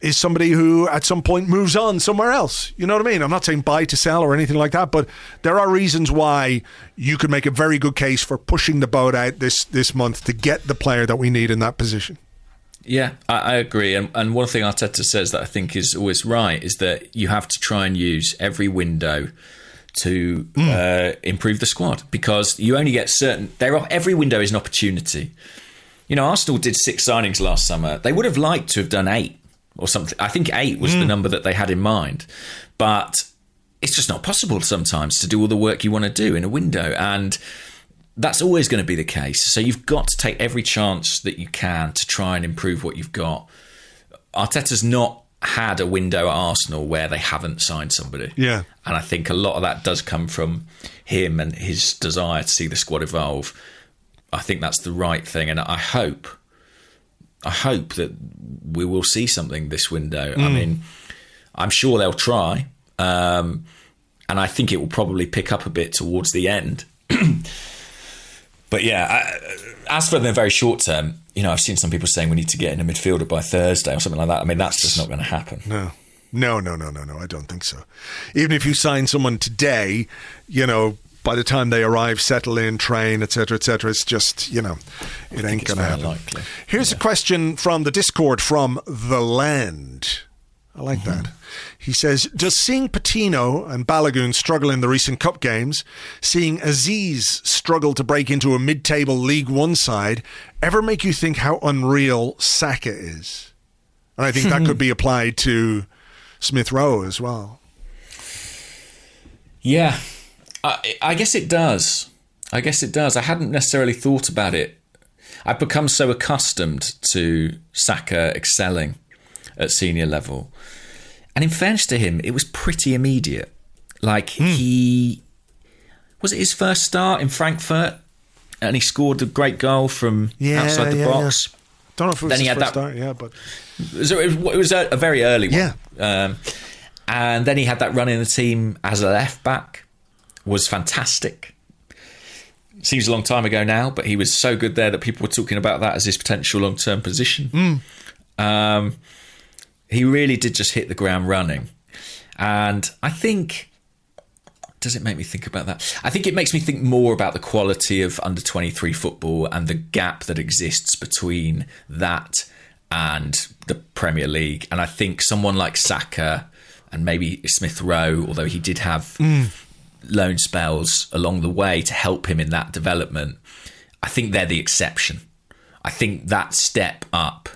is somebody who at some point moves on somewhere else. You know what I mean? I'm not saying buy to sell or anything like that, but there are reasons why you could make a very good case for pushing the boat out this this month to get the player that we need in that position. Yeah, I, I agree. And, and one thing Arteta says that I think is always right is that you have to try and use every window to uh, improve the squad because you only get certain. There are every window is an opportunity. You know, Arsenal did six signings last summer. They would have liked to have done eight or something. I think eight was the number that they had in mind, but it's just not possible sometimes to do all the work you want to do in a window and that's always going to be the case. So you've got to take every chance that you can to try and improve what you've got. Arteta's not had a window at Arsenal where they haven't signed somebody. Yeah. And I think a lot of that does come from him and his desire to see the squad evolve. I think that's the right thing and I hope I hope that we will see something this window. I mean, I'm sure they'll try. Um, and I think it will probably pick up a bit towards the end. <clears throat> but yeah, I, as for the very short term, you know, I've seen some people saying we need to get in a midfielder by Thursday or something like that. I mean, that's just not going to happen. No. No, no, no, no, no. I don't think so. Even if you sign someone today, you know, by the time they arrive, settle in, train, etc., etc., it's just you know, it ain't going to happen. likely. Here's a question from the Discord from the Land. I like that. He says, "Does seeing Patino and Balogun struggle in the recent cup games, seeing Aziz struggle to break into a mid-table League One side, ever make you think how unreal Saka is?" And I think that could be <laughs> applied to Smith Rowe as well. Yeah, I, I guess it does. I guess it does. I hadn't necessarily thought about it. I've become so accustomed to Saka excelling at senior level. And in fairness to him, it was pretty immediate. Like he was it his first start in Frankfurt and he scored a great goal from Yeah, outside the yeah, box. Don't know if it was Then he his had first that- start, yeah, but So it was, it was a, a very early one. Yeah. Um, and then he had that run in the team as a left back, was fantastic. Seems a long time ago now, but he was so good there that people were talking about that as his potential long term position. Um, he really did just hit the ground running. And I think does it make me think about that? I think it makes me think more about the quality of under 23 football and the gap that exists between that and the Premier League. And I think someone like Saka and maybe Smith Rowe, although he did have Mm. loan spells along the way to help him in that development, I think they're the exception. I think that step up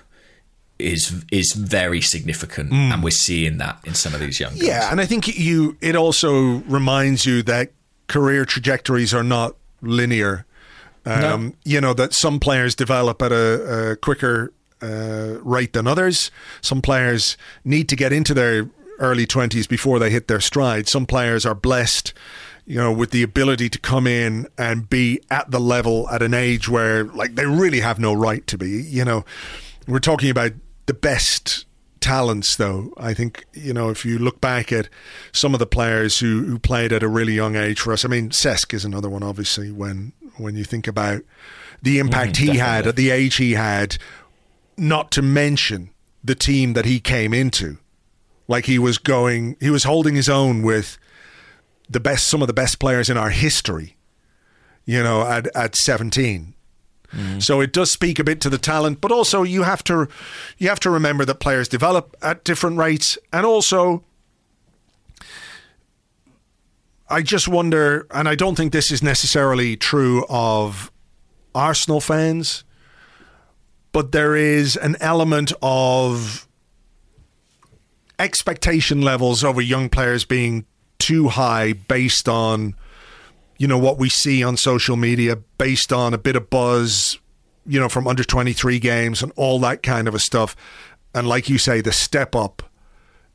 is is very significant, and we're seeing that in some of these young guys. Mm. Yeah, and I think you it also reminds you that career trajectories are not linear. Um, You know that some players develop at a, a quicker uh, rate than others. Some players need to get into their early twenties before they hit their stride. Some players are blessed, you know, with the ability to come in and be at the level at an age where, like, they really have no right to be. You know, we're talking about the best talents though. I think you know if you look back at some of the players who, who played at a really young age for us i mean Cesc is another one obviously when when you think about the mm-hmm, impact he had at the age he had not to mention the team that he came into. Like he was going he was holding his own with the best some of the best players in our history you know at at 17 Mm. so it does speak a bit to the talent, but also you have to you have to remember that players develop at different rates, and also I just wonder, and I don't think this is necessarily true of Arsenal fans, but there is an element of expectation levels over young players being too high based on you know what we see on social media based on a bit of buzz you know from under 23 games and all that kind of a stuff. And like you say the step up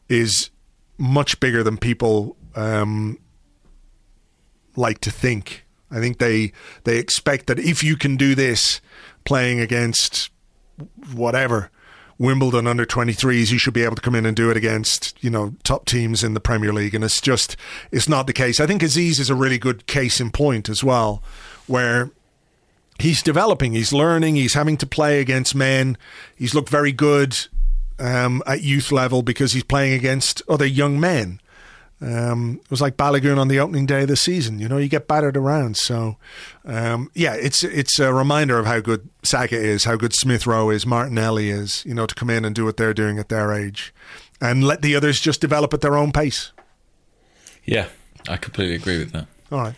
is much bigger than people um, like to think. I think they they expect that if you can do this playing against whatever Wimbledon under 23s, you should be able to come in and do it against, you know, top teams in the Premier League. And it's just, it's not the case. I think Aziz is a really good case in point as well, where he's developing, he's learning, he's having to play against men. He's looked very good um, at youth level because he's playing against other young men. Um, it was like Balogun on the opening day of the season. You know, you get battered around. So, um, yeah, it's it's a reminder of how good Saka is, how good Smith Rowe is, Martinelli is. You know, to come in and do what they're doing at their age, and let the others just develop at their own pace. Yeah, I completely agree with that. All right.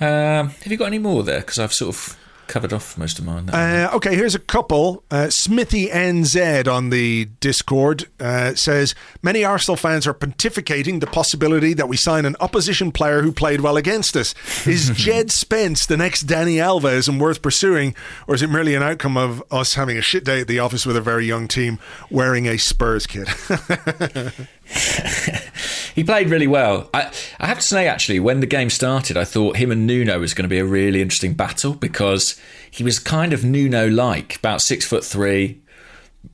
Um, have you got any more there? Because I've sort of covered off most of mine. Uh, okay, here's a couple. Uh, Smithy NZ on the Discord uh, says many Arsenal fans are pontificating the possibility that we sign an opposition player who played well against us. Is <laughs> Jed Spence the next Dani Alves and worth pursuing, or is it merely an outcome of us having a shit day at the office with a very young team wearing a Spurs kit? <laughs> <laughs> he played really well. I, I have to say, actually, when the game started, I thought him and Nuno was going to be a really interesting battle because he was kind of Nuno like, about six foot three,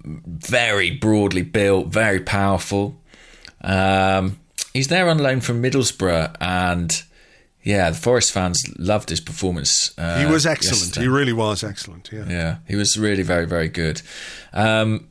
very broadly built, very powerful. Um, he's there on loan from Middlesbrough, and yeah, the Forest fans loved his performance. Uh, he was excellent. yesterday. He really was excellent. Yeah. Yeah, he was really very, very good. Um,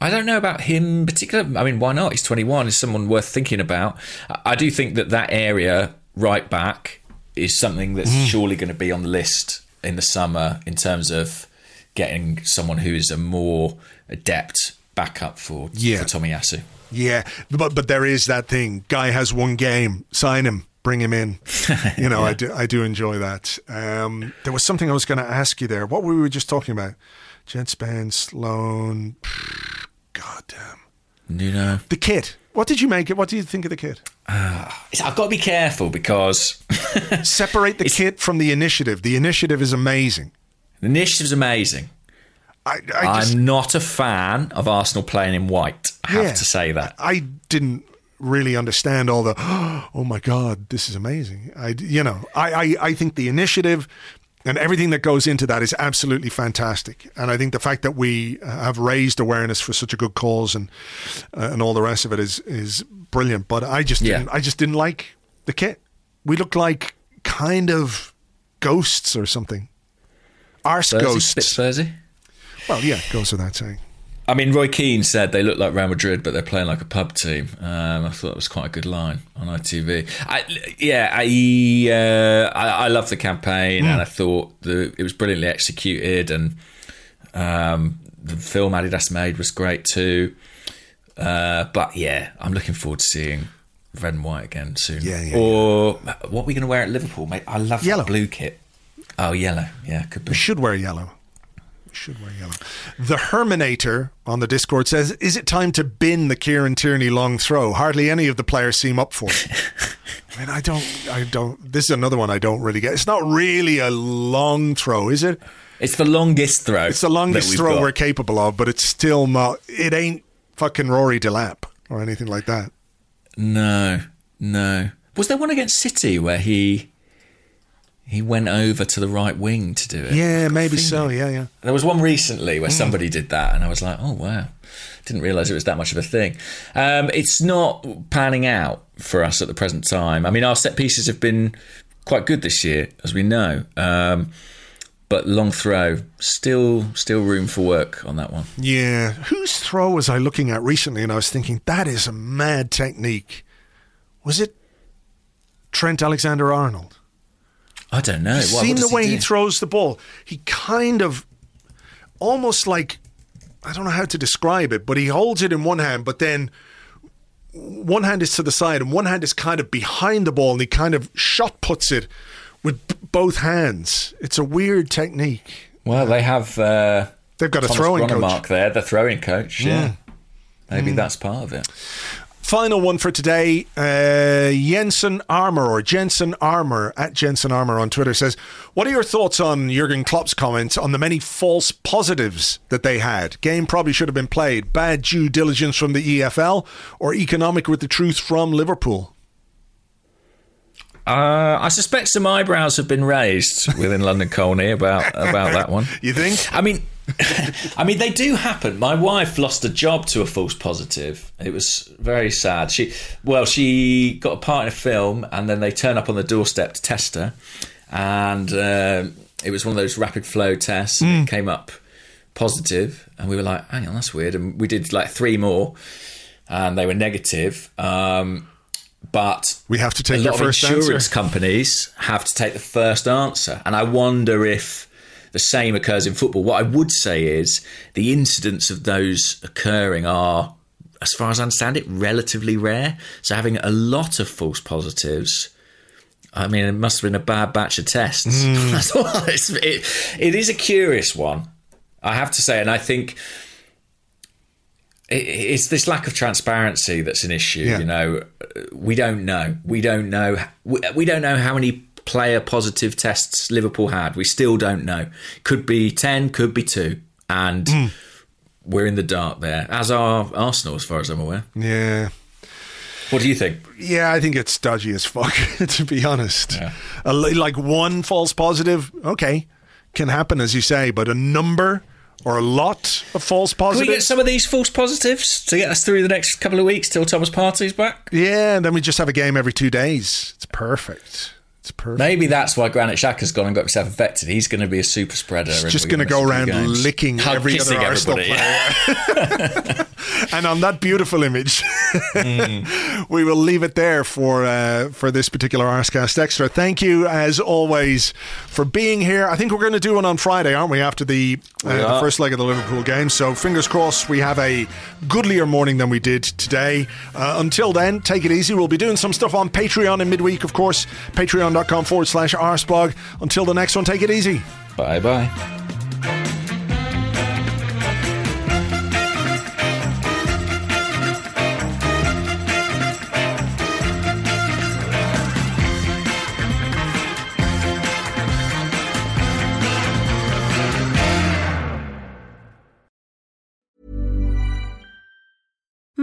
I don't know about him in particular. I mean, why not? He's 21. He's someone worth thinking about. I- do think that that area right back is something that's Mm. surely going to be on the list in the summer in terms of getting someone who is a more adept backup for, Yeah. for Tomiyasu. Yeah, but but there is that thing. Guy has one game. Sign him. Bring him in. <laughs> You know, I do I do enjoy that. Um, there was something I was going to ask you there. What were we just talking about? Jed Spence, loan. God damn. Nuno. The kit. What did you make it? What do you think of the kit? Ah. I've got to be careful because <laughs> Separate the kit from the initiative. The initiative is amazing. the initiative's amazing. I, I I'm not a fan of Arsenal playing in white. I have Yeah. to say that. I didn't really understand all the <gasps> oh my god this is amazing i you know I, I i think the initiative and everything that goes into that is absolutely fantastic. And i think the fact that we have raised awareness for such a good cause and uh, and all the rest of it is is brilliant. But i just Yeah. didn't i just didn't like the kit. We looked like kind of ghosts or something. Arse Spursy? ghosts. Bit well yeah goes without saying I mean, Roy Keane said they look like Real Madrid, but they're playing like a pub team. Um, I thought that was quite a good line on ITV. I, yeah, I, uh, I, I love the campaign, and I thought the, it was brilliantly executed, and um, the film Adidas made was great too. Uh, but yeah, I'm looking forward to seeing red and white again soon. Yeah, yeah, or what are we going to wear at Liverpool, mate? I love Yellow. blue kit. Oh, yellow. Yeah, could be. We should wear yellow. Should wear yellow. The Herminator on the Discord says, "Is it time to bin the Kieran Tierney long throw? Hardly any of the players seem up for it." <laughs> I mean, I don't, I don't. This is another one I don't really get. It's not really a long throw, is it? It's the longest throw. It's the longest throw got. we're capable of, but it's still not. It ain't fucking Rory Delap or anything like that. No, no. Was there one against City where he he went over to the right wing to do it? Yeah, maybe so. Yeah, yeah. There was one recently where somebody did that, and I was like, oh wow, didn't realise it was that much of a thing. Um, it's not panning out for us at the present time. I mean, our set pieces have been quite good this year, as we know. Um, but long throw, still, still room for work on that one. Yeah. Whose throw was I looking at recently and I was thinking, that is a mad technique? Was it Trent Alexander Arnold? I don't know. What Seen the way he do? throws the ball? He kind of almost like I don't know how to describe it, but he holds it in one hand, but then one hand is to the side and one hand is kind of behind the ball and he kind of shot puts it with b- both hands. It's a weird technique. Well, they have. Uh, They've got a Thomas throwing coach. Mark there, the throwing coach. Yeah, maybe that's part of it. Final one for today. Uh, Jensen Armour or Jensen Armour at Jensen Armour on Twitter says, "What are your thoughts on Jurgen Klopp's comments on the many false positives that they had? Game probably should have been played. Bad due diligence from the EFL or economic with the truth from Liverpool." Uh, I suspect some eyebrows have been raised within London Colney about about that one. <laughs> You think? I mean, <laughs> I mean, they do happen. My wife lost a job to a false positive. It was very sad. She, well, she got a part in a film, and then they turn up on the doorstep to test her, and um it was one of those rapid flow tests. And it came up positive, and we were like, "Hang on, that's weird." And we did like three more, and they were negative. Um, but We have to take a lot of first insurance answer. companies have to take the first answer, and I wonder if the same occurs in football. What I would say is the incidents of those occurring are, as far as I understand it, relatively rare. So having a lot of false positives. I mean, it must have been a bad batch of tests. Hmm. <laughs> That's all. It's, it, it is a curious one, I have to say, and I think it- it's this lack of transparency that's an issue. Yeah. You know, we don't know. We don't know. We, we don't know how many player positive tests Liverpool had. We still don't know. Could be ten. Could be two. And Hmm. we're in the dark there, as are Arsenal, as far as I'm aware. Yeah. What do you think? Yeah, I think it's dodgy as fuck, <laughs> to be honest. Yeah. A like one false positive, okay, can happen, as you say, but a number or a lot of false positives. Can we get some of these false positives to get us through the next couple of weeks till Thomas Partey's back? yeah, and then we just have a game every two days. It's perfect. It's perfect. Maybe that's why Granit Xhaka's gone and got himself infected. He's going to be a super spreader. He's just going to go miss a few around games. licking Hug every other kissing Arsenal everybody. player. <laughs> and on that beautiful image, <laughs> we will leave it there for uh, for this particular Arsecast Extra. Thank you, as always, for being here. I think we're going to do one on Friday, aren't we, after the, uh, the first leg of the Liverpool game? So fingers crossed we have a goodlier morning than we did today. Uh, until then, take it easy. We'll be doing some stuff on Patreon in midweek, of course. Patreon.com forward slash Arseblog. Until the next one, take it easy. Bye bye.